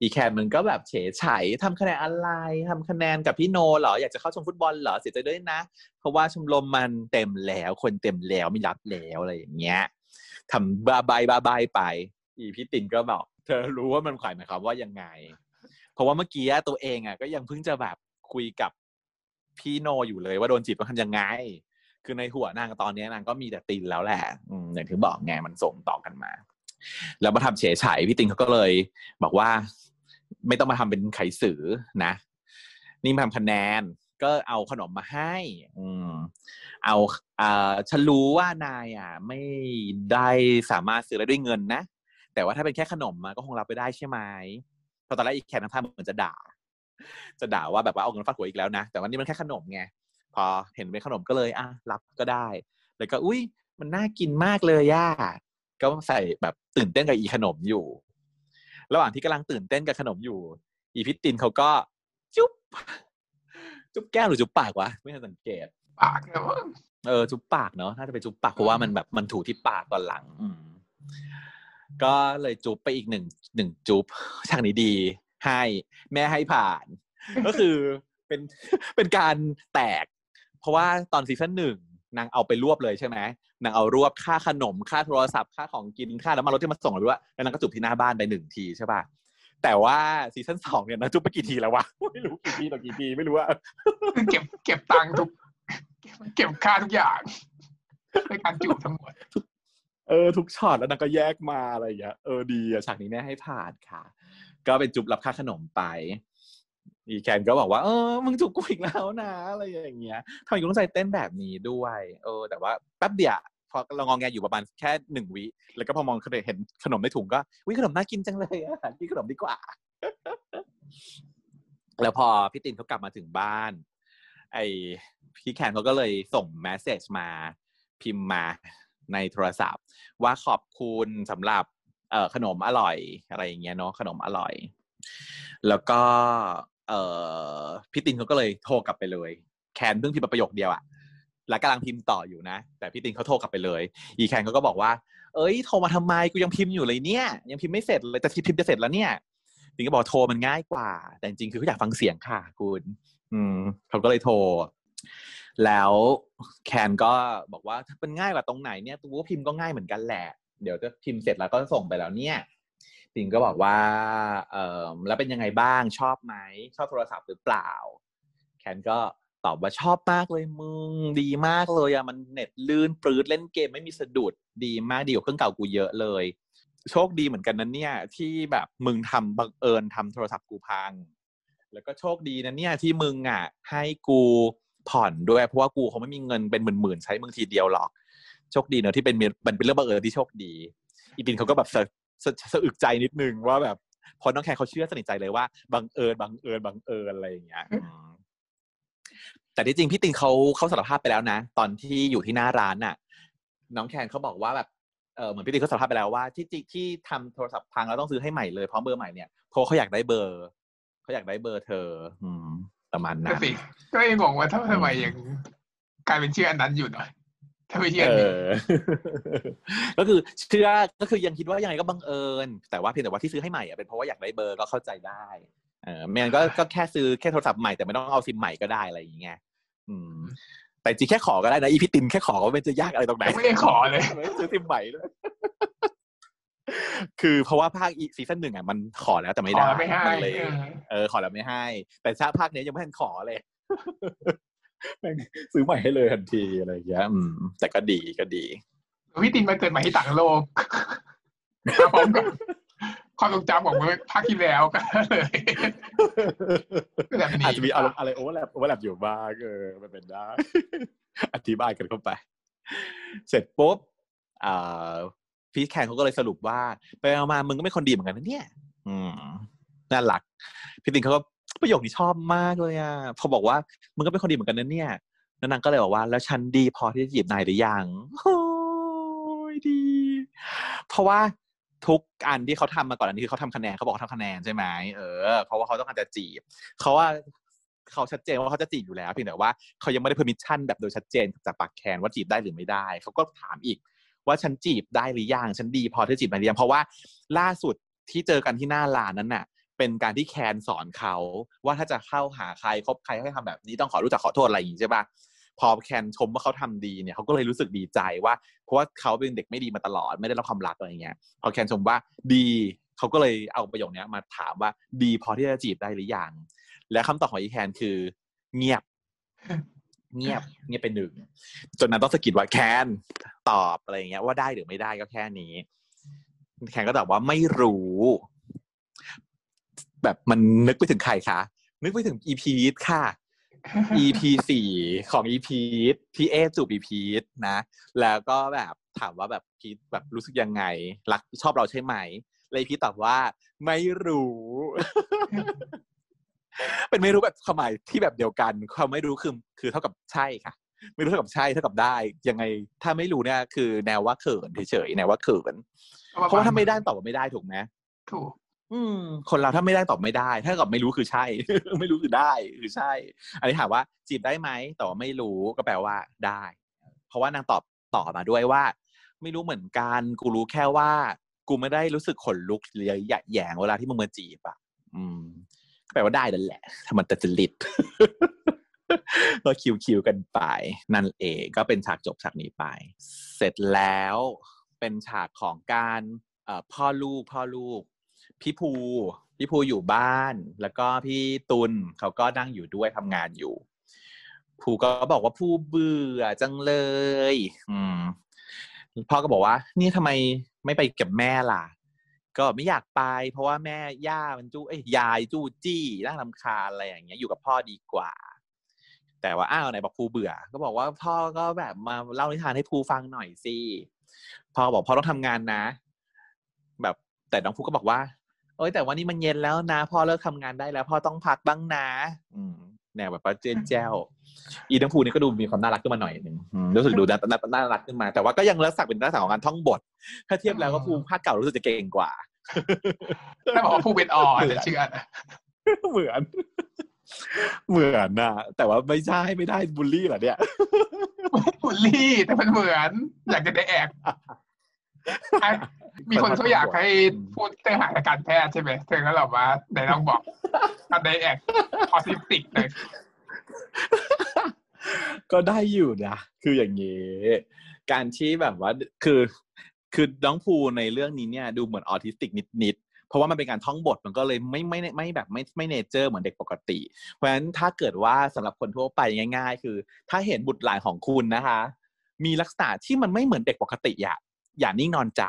อีแคนมันก็แบบเฉยไฉทำคะแนนอะไรทำคะแนนกับพี่โนเหรออยากจะเข้าชมฟุตบอลเหรอเสียใจด้วยนะ เพราะว่าชมรมมันเต็มแล้วคนเต็มแล้วไม่รับแล้วอะไรอย่างเงี้ยทำบ้าใบบ้าใบไป อีพี่ตินก็บอกเธอรู้ว่ามันขายหมายความว่ายังไง เพราะว่าเมื่อกี้ตัวเองอะก็ยังเพิ่งจะแบบคุยกับพี่โนอยู่เลยว่าโดนจีบต้องทำยังไง คือในหัวนางตอนนี้นางก็มีแต่ตินแล้วแหละอย่างที่บอกไงมันส่งต่อกันมา แล้วมาทำเฉยฉายพี่ตินเขาก็เลย บอกว่าไม่ต้องมาทำเป็นไขสือนะ นี่มาทำคะแนนก็เอาขนมมาให้ อืม เอาอ่ฉันรู้ว่านายอะ ไม่ได้สามารถซื้อได้ด้วยเงินนะ แต่ว่าถ้าเป็นแค่ขนมมาก็คงรับไปได้ใช่ไหมพอตอนแรกอีกแคนน้ำท่าเหมือนจะด่า จะด่าว่าแบบว่าเอาเงินฟาดหัวอีกแล้วนะ แต่วันนี้มันแค่ขนมไง พอเห็นเป็นขนมก็เลยอะรับก็ได้ แล้วก็อุ้ยมันน่ากินมากเลยย่าก็ใส่แบบตื่นเต้นกับอีขนมอยู่ ระหว่างที่กำลังตื่นเต้นกับขนมอยู่ อีพิตตินเขาก็จุ๊บจุ๊บแก้มหรือจุ๊บปากวะไม่ทันสังเกต ปากเนอะเออจุ๊บปากเนาะน่าจะเป็นจุ๊บปากเพราะว่ามันแบบมันถูที่ปากตอนหลัง อืมก็เลยจุบไปอีกหนึ่งหนึ่งจุบฉากนี้ดี ให้ แม่ให้ผ่าน ก็คือเป็นเป็นการแตกเพ ราะว่าตอนซีซั่นหนึ่งนางเอาไปรวบเลยใช่ไหมนางเอารวบค่าขนมค่าโทรศัพท์ค่าของกินค่าน้ำมันรถที่มาส่งเราด้วยแล้วนางก็จุบที่หน้าบ้านไปหนึ่งทีใช่ป่ะแต่ว่าซีซั่นสองเนี่ยนางจุบไปกี่ทีแล้ววะไม่รู้กี่ทีต่อกี่ทีไม่รู้ว่าคือเก็บเก็บตังค์ทุกเก็บค่าทุกอย่างในการจูบทั้งหมดเออทุกช็อตแล้วนางก็แยกมาอะไรอย่างเงี้ยเออดีอะฉากนี้แม่ให้ผ่านค่ะ ก็เป็นจุบรับค่าขนมไป อีแคนก็บอกว่าเออมึงจุกกูอีกแล้วนะอะไรอย่างเงี้ยทำไมกูต้องใจเต้นแบบนี้ด้วย เออ แต่ว่าแป๊บเดียวพอเรางองแงอยู่ประมาณแค่หนึ่งวิแล้วก็พอมองเห็นขนมในถุงก็วิขนมน่ากินจังเลยอะกินขนมดีกว่า แล้วพอพี่ตินเขากลับมาถึงบ้าน ไอพี่แคนเขาก็เลยส่งแมสเซจมาพิมพ์มาในโทรศัพท์ ว่าขอบคุณสำหรับเออขนมอร่อยอะไรอย่างเงี้ยเนาะขนมอร่อย แล้วก็ เอ่อพี่ตินเขาก็เลยโทรกลับไปเลย แคนเพิ่งพิมพ์ประโยคเดียวอะแล้วกำลังพิมพ์ต่ออยู่นะ แต่พี่ตินเขาโทรกลับไปเลย อีแคนเขาก็บอกว่า เอ้ยโทรมาทำไมกูยังพิมพ์อยู่เลยเนี่ย ยังพิมพ์ไม่เสร็จเลยแต่ที่พิมพ์จะเสร็จแล้วเนี่ยตินก็บอกโทรมันง่ายกว่า แต่จริงคือเขาอยากฟังเสียงค่ะคุณอืมเขาก็เลยโทร แล้วแคนก็บอกว่าถ้าเป็นง่ายกว่าตรงไหนเนี่ยตัวพิมพ์ก็ง่ายเหมือนกันแหละ เดี๋ยวจะพิมพ์เสร็จแล้วก็ส่งไปแล้วเนี่ย ติงก็บอกว่าเออแล้วเป็นยังไงบ้างชอบไหมชอบโทรศัพท์หรือเปล่า แคนก็ตอบว่าชอบมากเลยมึงดีมากเลยอะมันเน็ตลื่นปลื้ดเล่นเกมไม่มีสะดุดดีมากดีกว่าเครื่องเก่ากูเยอะเลย โชคดีเหมือนกันนะเนี่ย ที่แบบมึงทำบังเอิญทำโทรศัพท์กูพัง แล้วก็โชคดีนะเนี่ยที่มึงอะให้กูผ่อนด้วยเพราะว่ากูเขาไม่มีเงินเป็นหมื่นๆใช้มึงทีเดียวหรอก โชคดีเนอะที่เป็นมันเป็นเรื่องบังเอิญที่โชคดี อีตินเขาก็แบบ สะสะสะอึกใจนิดนึงว่าแบบพอน้องแคร์เขาเชื่อสนิทใจเลยว่าบังเอิญบังเอิญบังเอิญอะไรอย่างเงี้ยอืมแต่ที่จริงพี่ตินเขาเขาสารภาพไปแล้วนะ ตอนที่อยู่ที่หน้าร้านน่ะ น้องแคนเขาบอกว่าแบบเออเหมือนพี่ตินเขาสารภาพไปแล้วว่าที่จริงที่ทำโทรศัพท์พังแล้วต้องซื้อให้ใหม่เลยพร้อมเบอร์ใหม่เนี่ยเพราะเขาอยากได้เบอร์เขาอยากได้เบอร์เธอ อืมประมาณนั้ก็นสิก็ยังงงว่าทำไมยังกลายเป็นชื่ออันนั้นอยู่หน่อย ถ้าไม่เชื่อเออันนี้อก็คือเชื่อก็คือยังคิดว่ายังไงก็บังเอิญ แต่ว่าเพียงแต่ว่าที่ซื้อให้ใหม่อะเป็นเพราะว่าอยากได้เบอร์ก็เข้าใจได้เออไม่งั้นก็ก็แค่ซื้อแค่โทรศัพท์ใหม่แต่ไม่ต้องเอาซิมใหม่ก็ได้อะไรอย่างเงี้ยอืม แต่จริงแค่ขอก็ได้นะอีพี่ตินแค่ขอก็ไม่จะยากอะไรตรงไหนยังไม่ได้ขอเลยไม่ต้องซื้อซิมใหม่ด้วยคือเพราะว่าภาคอี season หนึ่งอะมันขอแล้วแต่ไม่ขอได้แล้วไม่ให้มันเลยเออเออขอแล้วไม่ให้ แต่ชาภาคนี้ยังไม่ทันขอเลยแม่ง ซื้อใหม่ให้เลยทันทีอะไรอย่างเงี้ยอืม แต่ก็ดีก็ดีพี่ตินมาเกิดใหม่ที่ต่างโลกมาพร้อมกับความทรงจำของเมื่อภาคที่แล้วก็เลยแบบนี้อาจจะมีอารมณ์อะไรโอเวอร์แลปโอเวอร์แลปอยู่บ้างเออมันเป็นได้ อธิบายกันเข้าไป เสร็จปุ๊บอ่าพี่แคนเขาก็เลยสรุปว่า ไปเอามามึงก็ไม่คนดีเหมือนกันนะเนี่ย อืมน่ารัก พี่ตินเขาก็ ประโยคนี้ชอบมากเลยอะพอบอกว่ามึงก็เป็นคนดีเหมือนกันนะเนี่ยแล้วนางก็เลยบอกว่า แล้วฉันดีพอที่จะจีบนายหรือยังโอ้ยดี เพราะว่าทุกอันที่เขาทำมาก่อนอันนี้คือเขาทำคะแนนเขาบอกเขาทำคะแนนใช่ไหมเออเพราะว่าเขาต้องการจะจีบเขาว่าเขาชัดเจนว่าเขาจะจีบอยู่แล้วเพียงแต่ว่าเขายังไม่ได้ permission แบบโดยชัดเจนจากปากแคนว่าจีบได้หรือไม่ได้เขาก็ถามอีก ว่าฉันจีบได้หรือยังฉันดีพอที่จะจีบนายหรือยังเพราะว่าล่าสุดที่เจอกันที่หน้าร้านนั้นน่ะ เป็นการที่แคนสอนเขาว่าถ้าจะเข้าหาใครคบใครให้ทำแบบนี้ต้องขอรู้จักขอโทษอะไรอย่างนี้ใช่ปะพอแคนชมว่าเขาทำดีเนี่ยเขาก็เลยรู้สึกดีใจว่า เพราะว่าเขาเป็นเด็กไม่ดีมาตลอดไม่ได้รับความรักอะไรเงี้ยพอแคนชมว่าดีเขาก็เลยเอาประโยคเนี้ยมาถามว่าดีพอที่จะจีบได้หรือยังและคำตอบของอีแคนคือ เงียบ เงียบ เงียบไปหนึ่งจนนั้นต้องสะกิดว่าแคนตอบอะไรอย่างเงี้ยว่าได้หรือไม่ได้ก็แค่นี้ แคนก็ตอบว่าไม่รู้ แบบมันนึกไปถึงใครคะนึกไปถึงอีพีทค่ะ EP สี่ของ EP พี่เอจูบ EP นะ แล้วก็แบบถามว่าแบบพีทแบบรู้สึกยังไง รักชอบเราใช่ไหมเลยพีทตอบว่า ไม่รู้ เป็นไม่รู้แบบความหมายที่แบบเดียวกันความไม่รู้คือคือเท่ากับใช่ค่ะ ไม่รู้เท่ากับใช่เท่ากับได้ ยังไง ถ้าไม่รู้เนี่ยคือแนวว่าเขินเฉยๆแนวว่าเขินเพราะว่าถ้าไม่ได้ตอบว่าไม่ได้ถูกไหมถูก อืม คนเราถ้าไม่ได้ตอบไม่ได้ ถ้ากับไม่รู้คือใช่ ไม่รู้คือได้คือใช่ อันนี้ถามว่า จีบได้ไหมแต่ว่าไม่รู้ก็แปลว่าได้ เพราะว่านางตอบต่อมาด้วยว่า ไม่รู้เหมือนกันกูรู้แค่ว่า กูไม่ได้รู้สึกขนลุกหรือหยะแหยงเวลาที่มึงมาจีบอะ อืมก็แปลว่าได้นั่นแหละถ้ามันแต่จริตก็คิวคิวกันไป นั่นเองก็เป็นฉากจบฉากนี้ไป เสร็จแล้วเป็นฉากของการพ่อลูกพ่อลูก พี่ภูพี่ภูอยู่บ้าน แล้วก็พี่ตุลเขาก็นั่งอยู่ด้วยทำงานอยู่ ภูก็บอกว่าภูเบื่อจังเลย อืมพ่อก็บอกว่า นี่ทำไมไม่ไปกับแม่ล่ะ ก็ไม่อยากไป เพราะว่าแม่ย่ามันจู้เอ้ยยายจู้จี้น่ารำคาญอะไรอย่างเงี้ยอยู่กับพ่อดีกว่า แต่ว่าอ้าวไหนบอกภูเบื่อ ก็บอกว่าพ่อก็แบบมาเล่านิทานให้ภูฟังหน่อยสิพ่อบอกพ่อต้องทำงานนะ แบบแต่น้องภูก็บอกว่า เอ้ยแต่วันนี้มันเย็นแล้วนะพ่อเลิกทำงานได้แล้วพ่อต้องพักบ้างนะอืมแนวแบบว่าเจนแจ้วอีน้องภูนี่ก็ดูมีความน่ารักขึ้นมาหน่อยหนึ่งอืมรู้สึกดูน่าน่าน่ารักขึ้นมา แต่ว่าก็ยังรักษาเป็นลักษณะของการท่องบท ถ้าเทียบแล้วก็ภูภาคเก่ารู้สึกจะเก่งกว่าถ้าบอกว่าผู้เป็นอ่อนจะเชื่อนะเหมือน เหมือนนะแต่ว่าไม่ใช่ไม่ได้บูลลี่เหรอเนี่ยบุลลี่แต่มันเหมือนอยากจะได้แอกอะ มีคนเขาอยากให้พูดเรื่องหาการแพทย์ใช่ไหมเธอก็แบบว่าไหนลองบอกการไดแอกออทิสติกเลยก็ได้อยู่นะคืออย่างนี้ การที่แบบว่าคือคือน้องภูในเรื่องนี้เนี่ยดูเหมือนออทิสติกนิดๆ เพราะว่ามันเป็นการท่องบทมันก็เลยไม่ไม่ไม่แบบไม่ไม่ nature เหมือนเด็กปกติ เพราะฉะนั้นถ้าเกิดว่าสำหรับคนทั่วไปง่าย ๆ คือ ถ้าเห็นบุตรหลานของคุณนะคะ มีลักษณะที่มันไม่เหมือนเด็กปกติอะ อย่านิ่งนอนใจ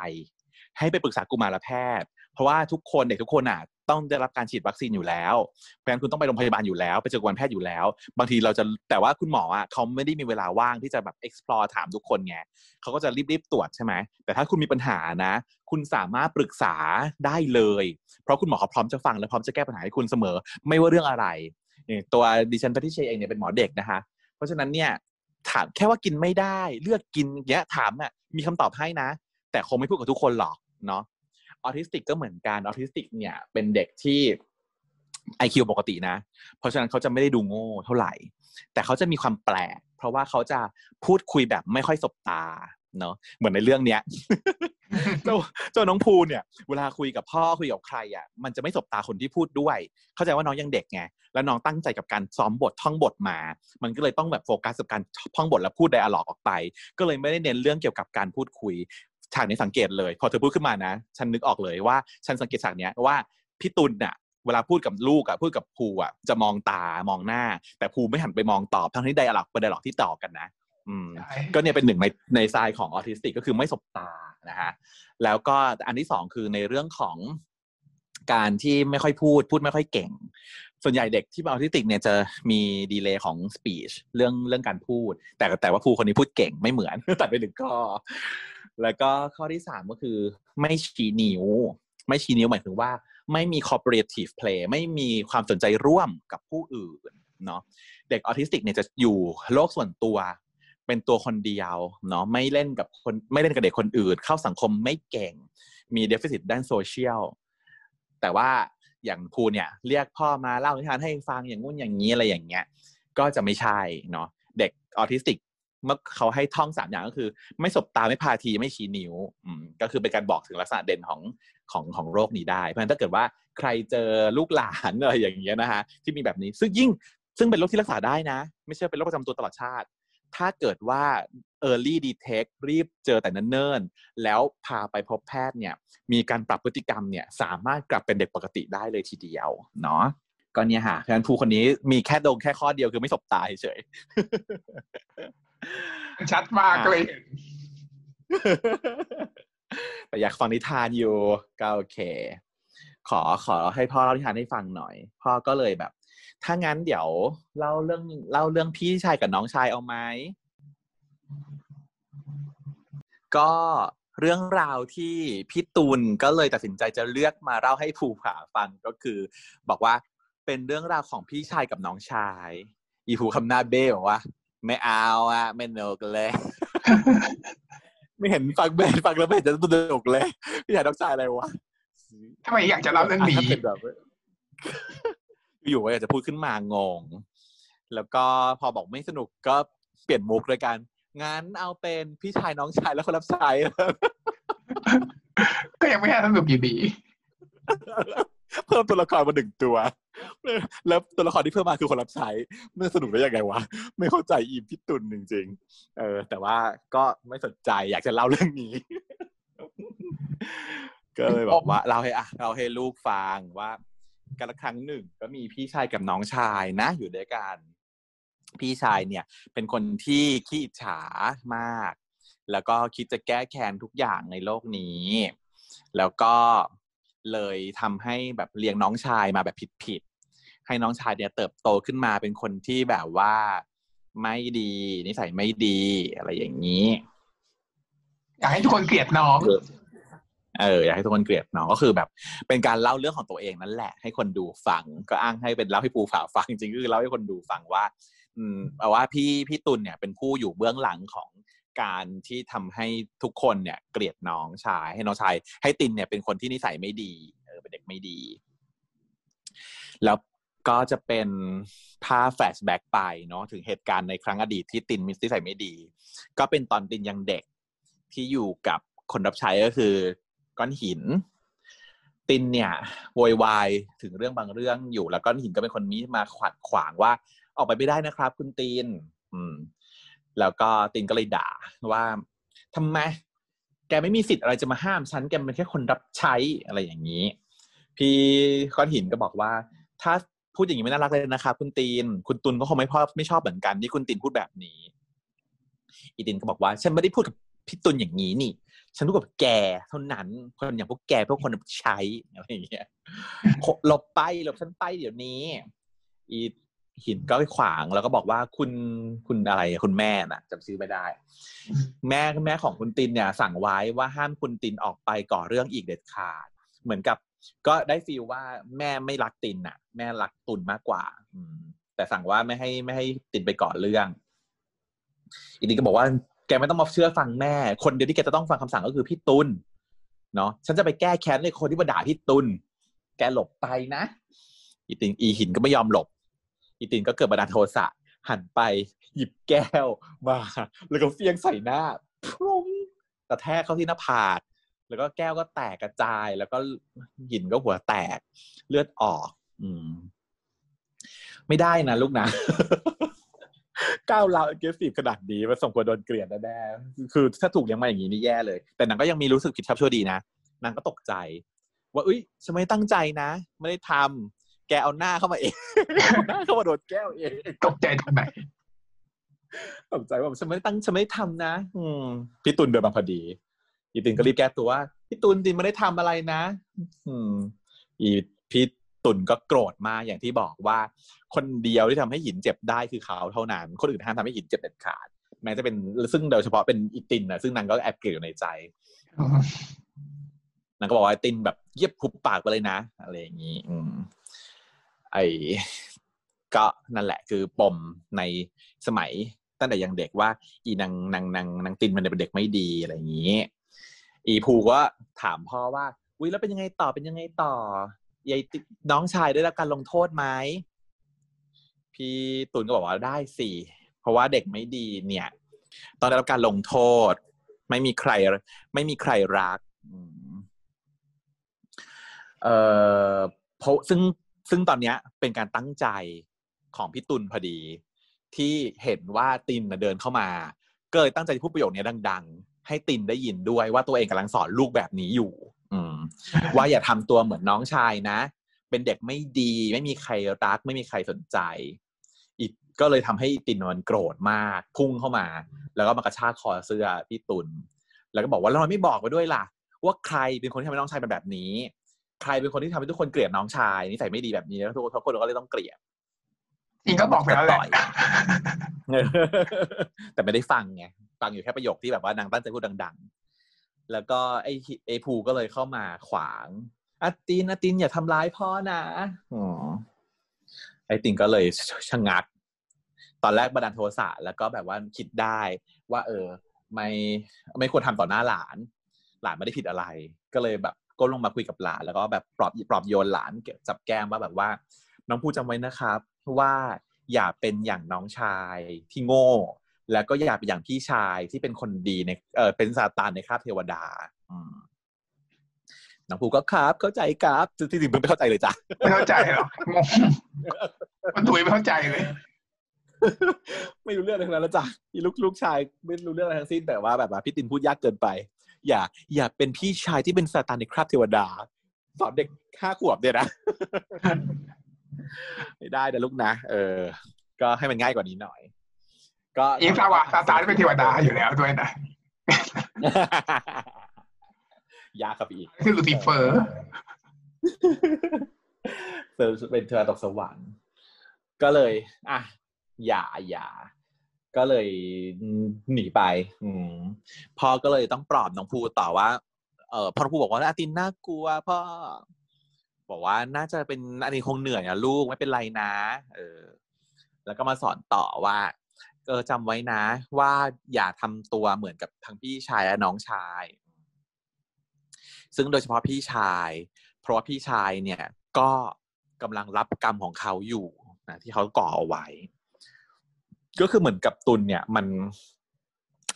ให้ไปปรึกษากุมารแพทย์ เพราะว่าทุกคนเด็กทุกคนอะต้องได้รับการฉีดวัคซีนอยู่แล้วเพราะฉะนั้นคุณต้องไปโรงพยาบาลอยู่แล้ว ไปเจอกุมารแพทย์อยู่แล้ว บางทีเราจะแต่ว่าคุณหมออะเขาไม่ได้มีเวลาว่างที่จะแบบ explore ถามทุกคนไงเขาก็จะรีบๆตรวจใช่ไหมแต่ถ้าคุณมีปัญหานะ คุณสามารถปรึกษาได้เลย เพราะคุณหมอเขาพร้อมจะฟังและพร้อมจะแก้ปัญหาให้คุณเสมอ ไม่ว่าเรื่องอะไรตัวดิฉันพัทิเชยเองเนี่ยเป็นหมอเด็กนะคะ เพราะฉะนั้นเนี่ย ถามแค่ว่ากินไม่ได้ เลือกกินเงี้ยถามอะมีคำตอบให้นะ แต่คงไม่พูดกับทุกคนหรอกเนาะออทิสติกก็เหมือนกันออทิสติกเนี่ยเป็นเด็กที่ IQ ปกตินะ เพราะฉะนั้นเขาจะไม่ได้ดูโง่เท่าไหร่ แต่เขาจะมีความแปลก เพราะว่าเขาจะพูดคุยแบบไม่ค่อยสบตาเนาะเหมือนในเรื่องเนี้ย เจ้าเจ้าน้องภูเนี่ย เวลาคุยกับพ่อคุยกับใครอะมันจะไม่สบตาคนที่พูดด้วย เข้าใจว่าน้องยังเด็กไงแล้วน้องตั้งใจกับการซ้อมบทท่องบทมา มันก็เลยต้องแบบโฟกัสกับการท่องบทแล้วพูด dialogue ออกไป ก็เลยไม่ได้เน้นเรื่องเกี่ยวกับการพูดคุยฉากนี้สังเกตเลย พอเธอพูดขึ้นมานะ ฉันนึกออกเลยว่าฉันสังเกตฉากเนี้ยว่าพี่ตุลน่ะเวลาพูดกับลูกอะพูดกับภูอะจะมองตามองหน้า แต่ภูไม่หันไปมองตอบทั้งที่ dialogue เป็น dialogue ที่ต่อกันนะ ก็เนี่ยเป็นหนึ่งในในทรายของออทิสติกก็คือไม่สบตานะฮะแล้วก็อันที่สองคือในเรื่องของการที่ไม่ค่อยพูดพูดไม่ค่อยเก่ง ส่วนใหญ่เด็กที่เป็นออทิสติกเนี่ยจะมีดีเลย์ของ speech เรื่องเรื่องการพูด แต่แต่ว่าภูคนนี้พูดเก่งไม่เหมือนตัดไปหนึ่งข้อแล้วก็ข้อที่สามก็คือไม่ชี้นิ้ว ไม่ชี้นิ้วหมายถึงว่า ไม่มี cooperative play ไม่มีความสนใจร่วมกับผู้อื่นเนาะเด็กออทิสติกเนี่ยจะอยู่โลกส่วนตัว เป็นตัวคนเดียวเนาะไม่เล่นกับคนไม่เล่นกับเด็กคนอื่น เข้าสังคมไม่เก่ง มีเดฟ i ซิตด้านโซเชียลแต่ว่าอย่างภูเนี่ยเรียกพ่อมาเล่านิทานให้ฟังอย่างงู้นอย่างนี้อะไรอย่างเงี้ย ก็จะไม่ใช่เนาะเด็กออทิสติกเมื่อเขาให้ท่องสามอย่างก็คือ ไม่สบตาไม่พาทีไม่ชี้นิ้วอืมก็คือเป็นการบอกถึงลักษณะเด่นของของของโรคนี้ได้ เพราะฉะนั้นถ้าเกิดว่าใครเจอลูกหลานอะไรอย่างเงี้ยนะฮะที่มีแบบนี้ซึ่งยิ่งซึ่งเป็นโรคที่รักษาได้นะ ไม่ใช่เป็นโรคประจำตัวตลอดชาติ ถ้าเกิดว่า early detect รีบเจอแต่เนิ่นๆ แล้วพาไปพบแพทย์เนี่ยมีการปรับพฤติกรรมเนี่ยสามารถกลับเป็นเด็กปกติได้เลยทีเดียวเนาะก็เนี่ยฮะเพราะฉะนั้นภูคนนี้มีแค่ดงแค่ข้อเดียวคือไม่สบตาเฉยๆชัดมากเลยเห็นแต่อยากฟังนิทานอยู่ก็โอเค ขอขอให้พ่อเล่านิทานให้ฟังหน่อย พ่อก็เลยแบบ ถ้างั้นเดี๋ยวเล่าเรื่องเล่าเรื่องพี่ชายกับน้องชายเอาไหมก็เรื่องราวที่พี่ตูนก็เลยตัดสินใจจะเลือกมาเล่าให้ภูผาฟังก็คือ บอกว่าเป็นเรื่องราวของพี่ชายกับน้องชาย อีภูคำหน้าเบ้บอกว่า ไม่เอาอะไม่เนกเลย ไม่เห็นฟังเบนฟังแล้วไม่เห็นจะสนุกเลย พี่ชายน้องชายอะไรวะทำไมอยากจะเล่าเรื่องนี้ถ้าเป็นแบบ อยู่ว่าอยากจะพูดขึ้นมางง แล้วก็พอบอกไม่สนุกก็เปลี่ยนมุกเลยกันงั้นเอาเป็นพี่ชายน้องชายแล้วคนรับใช้ก็ยังไม่ให้สนุกอยู่ดีเพิ่มตัวละครมาหนึ่งตัว แล้วตัวละครที่เพิ่มมาคือคนรับใช้มันสนุกได้ยังไงวะ ไม่เข้าใจอีมพี่ตุนจริงๆ เออ แต่ว่าก็ไม่สนใจอยากจะเล่าเรื่องนี้ ก็เลยบอกว่า เราให้อะเราให้ลูกฟังว่า กันละครั้งหนึ่ง ก็มีพี่ชายกับน้องชายนะ อยู่ด้วยกัน พี่ชายเนี่ย เป็นคนที่ขี้อิจฉามาก แล้วก็คิดจะแก้แค้นทุกอย่างในโลกนี้ แล้วก็เลยทำให้แบบเลี้ยงน้องชายมาแบบผิดๆให้น้องชายเนี่ยเติบโตขึ้นมาเป็นคนที่แบบว่าไม่ดี นิสัยไม่ดีอะไรอย่างนี้ อยากให้ทุกคนเกลียดน้อง เอออยากให้ทุกคนเกลียดน้องก็คือแบบ เป็นการเล่าเรื่องของตัวเองนั่นแหละ ให้คนดูฟัง ก็อ้างให้เป็นเล่าให้ปูฝาฟังจริงๆก็คือเล่าให้คนดูฟังว่า อืมเอาว่าพี่พี่ตุลเนี่ยเป็นผู้อยู่เบื้องหลังของการที่ทำให้ทุกคนเนี่ยเกลียดน้องชาย ให้น้องชาย ให้ตินเนี่ยเป็นคนที่นิสัยไม่ดีเออเป็นเด็กไม่ดี แล้วก็จะเป็นภาพแฟลชแบ็กไปเนาะถึงเหตุการณ์ในครั้งอดีตที่ตินมีนิสัยไม่ดี ก็เป็นตอนตินยังเด็กที่อยู่กับคนรับใช้ก็คือ ก้อนหิน ตินเนี่ยโวยวายถึงเรื่องบางเรื่องอยู่ แล้วก้อนหินก็เป็นคนนี้มาขวัดขวางว่า ออกไปไม่ได้นะครับ คุณตินอืม แล้วก็ตินก็เลยด่าว่าทำไมแกไม่มีสิทธิ์อะไรจะมาห้ามฉันแกเป็นแค่คนรับใช้อะไรอย่างนี้ พี่ก้อนหินก็บอกว่า ถ้าพูดอย่างนี้ไม่น่ารักเลยนะครับคุณตีน คุณตุนก็คงไม่พอไม่ชอบเหมือนกันที่คุณตีนพูดแบบนี้ อีตินก็บอกว่า ฉันไม่ได้พูดกับพี่ตุนอย่างนี้นี่ ฉันพูดกับแกเท่านั้น คนอย่างพวกแกพวกคนใช้อะไรอย่างเงี้ยหลบไปหลบฉันไปเดี๋ยวนี้อีหินก็ไปขวางแล้วก็บอกว่าคุณคุณอะไรคุณแม่น่ะจำชื่อไม่ได้ แม่แม่ของคุณตินเนี่ย สั่งไว้ว่าห้ามคุณตินออกไปก่อเรื่องอีกเด็ดขาด เหมือนกับ ก็ได้ฟีลว่าแม่ไม่รักตินน่ะ แม่รักตุนมากกว่า อืมแต่สั่งว่าไม่ให้ไม่ให้ตินไปก่อเรื่องอีกทีก็บอกว่า แกไม่ต้องมาเชื่อฟังแม่ คนเดียวที่แกจะต้องฟังคำสั่งก็คือพี่ตุนเนาะฉันจะไปแก้แค้นในคนที่มาด่าพี่ตุนแกหลบไปนะ อีตินอีหินก็ไม่ยอมหลบ อีตินก็เกิดบันดาลโทสะหันไป หยิบแก้วมา แล้วก็เฟียงใส่หน้าพุ่งกระแทกเข้าที่หน้าผากแล้วก็แก้วก็แตกกระจาย แล้วก็หินก็หัวแตก เลือดออก อืม ไม่ได้นะลูกนะ ก้าวเราเกสซีฟขนาดนี้มันสมควรโดนเกลียดแน่ๆคือถ้าถูกเลี้ยงมาอย่างนี้นี่แย่เลย แต่นางก็ยังมีรู้สึกผิดชอบชั่วดีนะนางก็ตกใจ ว่าเอ้ยฉันไม่ตั้งใจนะ ไม่ได้ทำแกเอาหน้าเข้ามาเองหน้าเข้ามาโดนแก้วเองตกใจตอนไหนตกใจว่าฉันไม่ได้ตั้งฉันไม่ได้ทำนะ อืมพี่ตุลเดินมาพอดีอีตินก็รีบแก้ตัวว่าพี่ตุลตินไม่ได้ทำอะไรนะ อืม อีพี่ ตุลก็โกรธมากอย่างที่บอกว่า คนเดียวที่ทำให้หินเจ็บได้คือเขาเท่านั้น คนอื่นห้ามทำให้หินเจ็บเด็ดขาดแม้จะเป็นซึ่งโดยเฉพาะเป็นอีตินนะซึ่งนางก็แอบเกลียดอยู่ในใจนางก็บอกว่าตินแบบเยียบคุบปากไปเลยนะ อะไรอย่างนี้ อืม ไอก็นั่นแหละ คือปมในสมัยตั้งแต่ยังเด็กว่า อีนางนางนางนางตินมันเป็นเด็กไม่ดีอะไรอย่างนี้ อีภูก็ถามพ่อว่าอุ้ยแล้วเป็นยังไงต่อเป็นยังไงต่อ ยายน้องชายได้รับการลงโทษไหมพี่ตุนก็บอกว่าได้สิเพราะว่าเด็กไม่ดีเนี่ย ตอนได้รับการลงโทษ ไม่มีใคร ไม่มีใครรักเอ่อเพราะซึ่งซึ่งตอนเนี้ยเป็นการตั้งใจของพี่ตุลพอดี ที่เห็นว่าตินเดินเข้ามาก็เลยตั้งใจพูดประโยคนี้ดัง ๆ ให้ตินได้ยินด้วยว่าตัวเองกำลังสอนลูกแบบนี้อยู่ ว่าอย่าทำตัวเหมือนน้องชายนะ เป็นเด็กไม่ดี ไม่มีใครรัก ไม่มีใครสนใจ อีกก็เลยทำให้ตินมันโกรธมาก พุ่งเข้ามา แล้วก็มากระชากคอเสื้อพี่ตุลแล้วก็บอกว่าเราไม่บอกไปด้วยล่ะ ว่าใครเป็นคนที่ทำให้น้องชายเป็นแบบนี้ ใครเป็นคนที่ทำให้ทุกคนเกลียดน้องชายนิสัยไม่ดีแบบนี้แล้วทุกคนทุกคนก็เลยต้องเกลียดจริงก็บอกไปแล้วแหละแต่ไม่ได้ฟังไงฟังอยู่แค่ประโยคที่แบบว่านางตั้งใจพูดดังๆ แล้วก็ไอ้ไอ้ภูก็เลยเข้ามาขวางอาตินอาตินอย่าทำร้ายพ่อนะอ๋อไอ้ตินก็เลยชะงัก ตอนแรกบันดาลโทสะแล้วก็แบบว่าคิดได้ว่า เออ ไม่ไม่ควรทำต่อหน้าหลาน หลานไม่ได้ผิดอะไร ก็เลยแบบก็ลงมาคุยกับหลาน แล้วก็แบบปลอบปลอบโยนหลานจับแก้มว่าแบบว่า น้องภูจำไว้นะครับ ว่าอย่าเป็นอย่างน้องชายที่โง่ แล้วก็อย่าเป็นอย่างพี่ชายที่เป็นคนดีในเออเป็นซาตานในคราบเทวดา อืมน้องภูก็ครับ เข้าใจครับที่จริงไม่เข้าใจเลยจ้ะไม่เข้าใจหรอกงงมันถุยไม่เข้าใจเลย ไม่รู้เรื่องอะไรทั้งนั้นแล้วจ้ะพี่ลูกลูกชายไม่รู้เรื่องอะไรทั้งสิ้นแต่ว่าแบบว่าพี่ตินพูดยากเกินไป อย่า อย่าเป็นพี่ชายที่เป็นซาตานในคราบเทวดาสอนเด็กห้าขวบเนี่ยนะไม่ได้นะลูกนะเออ ก็ให้มันง่ายกว่านี้หน่อย ก็อิงสาวะซาตานเป็นเทวดาอยู่แล้วด้วยนะยากครับอีกคือลูซิเฟอร์เธอเป็นเธอตกสวรรค์ก็เลย อะอย่าอย่าก็เลยหนีไป อืมพ่อก็เลยต้องปลอบน้องภูต่อว่า เออพ่อน้องภูบอกว่าอาตินน่ากลัวพ่อบอกว่าน่าจะเป็นอันนี้คงเหนื่อยอะลูกไม่เป็นไรนะ เออ แล้วก็มาสอนต่อว่า เออจำไว้นะ ว่าอย่าทำตัวเหมือนกับทั้งพี่ชายและน้องชาย ซึ่งโดยเฉพาะพี่ชาย เพราะว่าพี่ชายเนี่ยก็กำลังรับกรรมของเขาอยู่นะที่เขาก่อเอาไว้ ก็คือเหมือนกับตุลเนี่ยมัน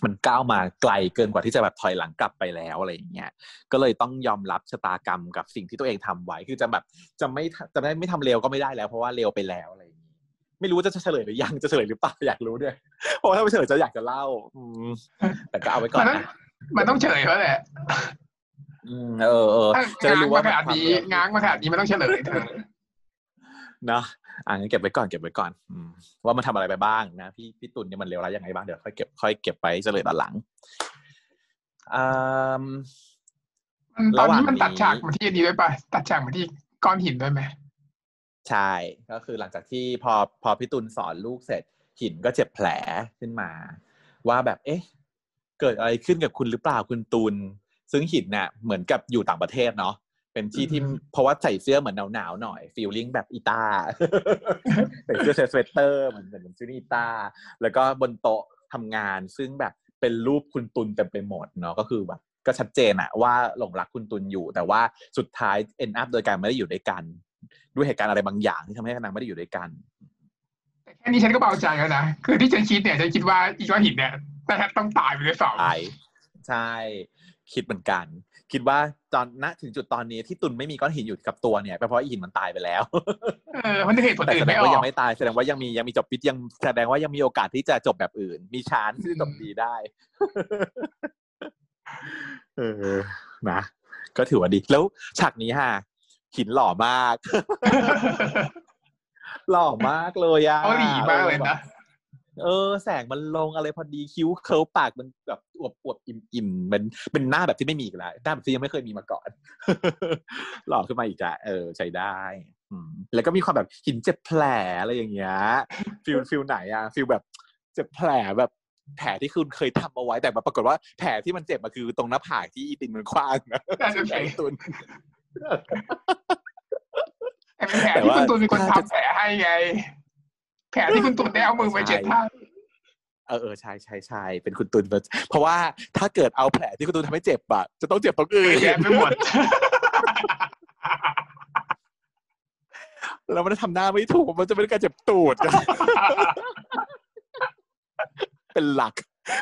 มันก้าวมาไกลเกินกว่าที่จะแบบถอยหลังกลับไปแล้วอะไรอย่างเงี้ย ก็เลยต้องยอมรับชะตากรรมกับสิ่งที่ตัวเองทำไว้ คือจะแบบจะไม่จะไม่ไม่ทำเร็วก็ไม่ได้แล้ว เพราะว่าเร็วไปแล้วอะไร ไม่รู้ว่าจะเฉลยหรือยังจะเฉลยหรือเปล่าอยากรู้ด้วยเพราะว่าถ้าไม่เฉลยจะอยากจะเล่า อืมแต่ก็เอาไว้ก่อนมันต้องนะมันต้องเฉลยเขาแหละอืมเออเออถ้าจะได้ง้างรู้มาว่าขนาดนี้มัง้างมาขนาดนี้มันต้องเฉลยเธอเนาะอ่างั้นเก็บไว้ก่อนเก็บไว้ก่อนอืมว่ามันทำอะไรไปบ้างนะพี่พี่ตุลเนี่ยมันเลวร้ายยังไงบ้างเดี๋ยวค่อยเก็บค่อยเก็บไปเฉลยตอนหลังอ่ามันตอนนี้มันระหว่างนี้ตัดฉากมาที่อันนี้ด้วยป่ะตัดฉากมาที่ก้อนหินด้วยไหม ใช่ก็คือหลังจากที่พอพอพี่ตุลสอนลูกเสร็จหินก็เจ็บแผลขึ้นมา ว่าแบบเอ๊ะ เกิดอะไรขึ้นกับคุณหรือเปล่าคุณตุลซึ่งหินเนี่ยเหมือนกับอยู่ต่างประเทศเนาะเป็นที่ที่เพราะว่าใส่เสื้อเหมือนหนาวๆหน่อยฟีลลิ่งแบบอีตาใส่เสื้อสเวตเตอร์เหมือนเหมือนซูนิตาแล้วก็บนโต๊ะทำงาน ซึ่งแบบเป็นรูปคุณตุลเต็มไปหมดเนาะก็คือแบบก็ชัดเจนอะว่าหลงรักคุณตุลอยู่ แต่ว่าสุดท้าย end up โดยการไม่ได้อยู่ด้วยกัน ด้วยเหตุการณ์อะไรบางอย่างที่ทำให้นางไม่ได้อยู่ด้วยกันแต่แค่นี้ฉันก็เบาใจแล้วนะคือที่ฉันคิดเนี่ยฉันคิดว่าอีก้อนหินเนี่ยแต่ต้องตายไปเลยสองตายใช่ คิดเหมือนกัน คิดว่าตอนณถึงจุดตอนนี้ที่ตุนไม่มีก้อนหินอยู่กับตัวเนี่ยเป็นเพราะไอ้หินมันตายไปแล้วเออมันจะเหตุผลแต่อื่แสนดไม่งอว่าอยักงไม่ตายแสดงว่ายังมียังมีจบปิดยังแสดงว่ายังมีโอกาสที่จะจบแบบอื่น มีชานที่จบดีได้เออนะก็ถือว่าดี แล้วฉากนี้ฮะ ตินหล่อมาก หล่อมากเลยอะเกาหลีมากเลยนะเออ แสงมันลงอะไรพอดีคิ้ว curl ปากมันแบบอวบอวบอิ่มอิ่มมันเป็นหน้าแบบที่ไม่มีอีกแล้วหน้าแบบที่ยังไม่เคยมีมาก่อน หล่อขึ้นมาอีกอะเออ ใช้ได้อืมแล้วก็มีความแบบตินเจ็บแผลอะไรอย่างเงี้ย feel feel ไหนอะ feel แบบเจ็บแผลแบบแผลที่คุณเคยทำเอาไว้แต่แบบปรากฏว่าแผลที่มันเจ็บมาคือตรงหน้าผากที่อีตินมันคว้างนะนั่นน่ะสิแผลตุน แต่เป็นแผลแต่ที่ว่าคุณตูนเป็นคนถ้าจะทำแผลให้ไง แผลที่คุณตูนได้เอามือไปเช็ดให้เออเออใช่ใช่ใช่เป็นคุณตุนเพราะว่าถ้าเกิดเอาแผลที่คุณตุนทำให้เจ็บอะจะต้องเจ็บตรงอื่นแย่ไปหมดแล้วมันทำหน้าไม่ถูกมันจะเป็นการเจ็บตูดเป็นหลัก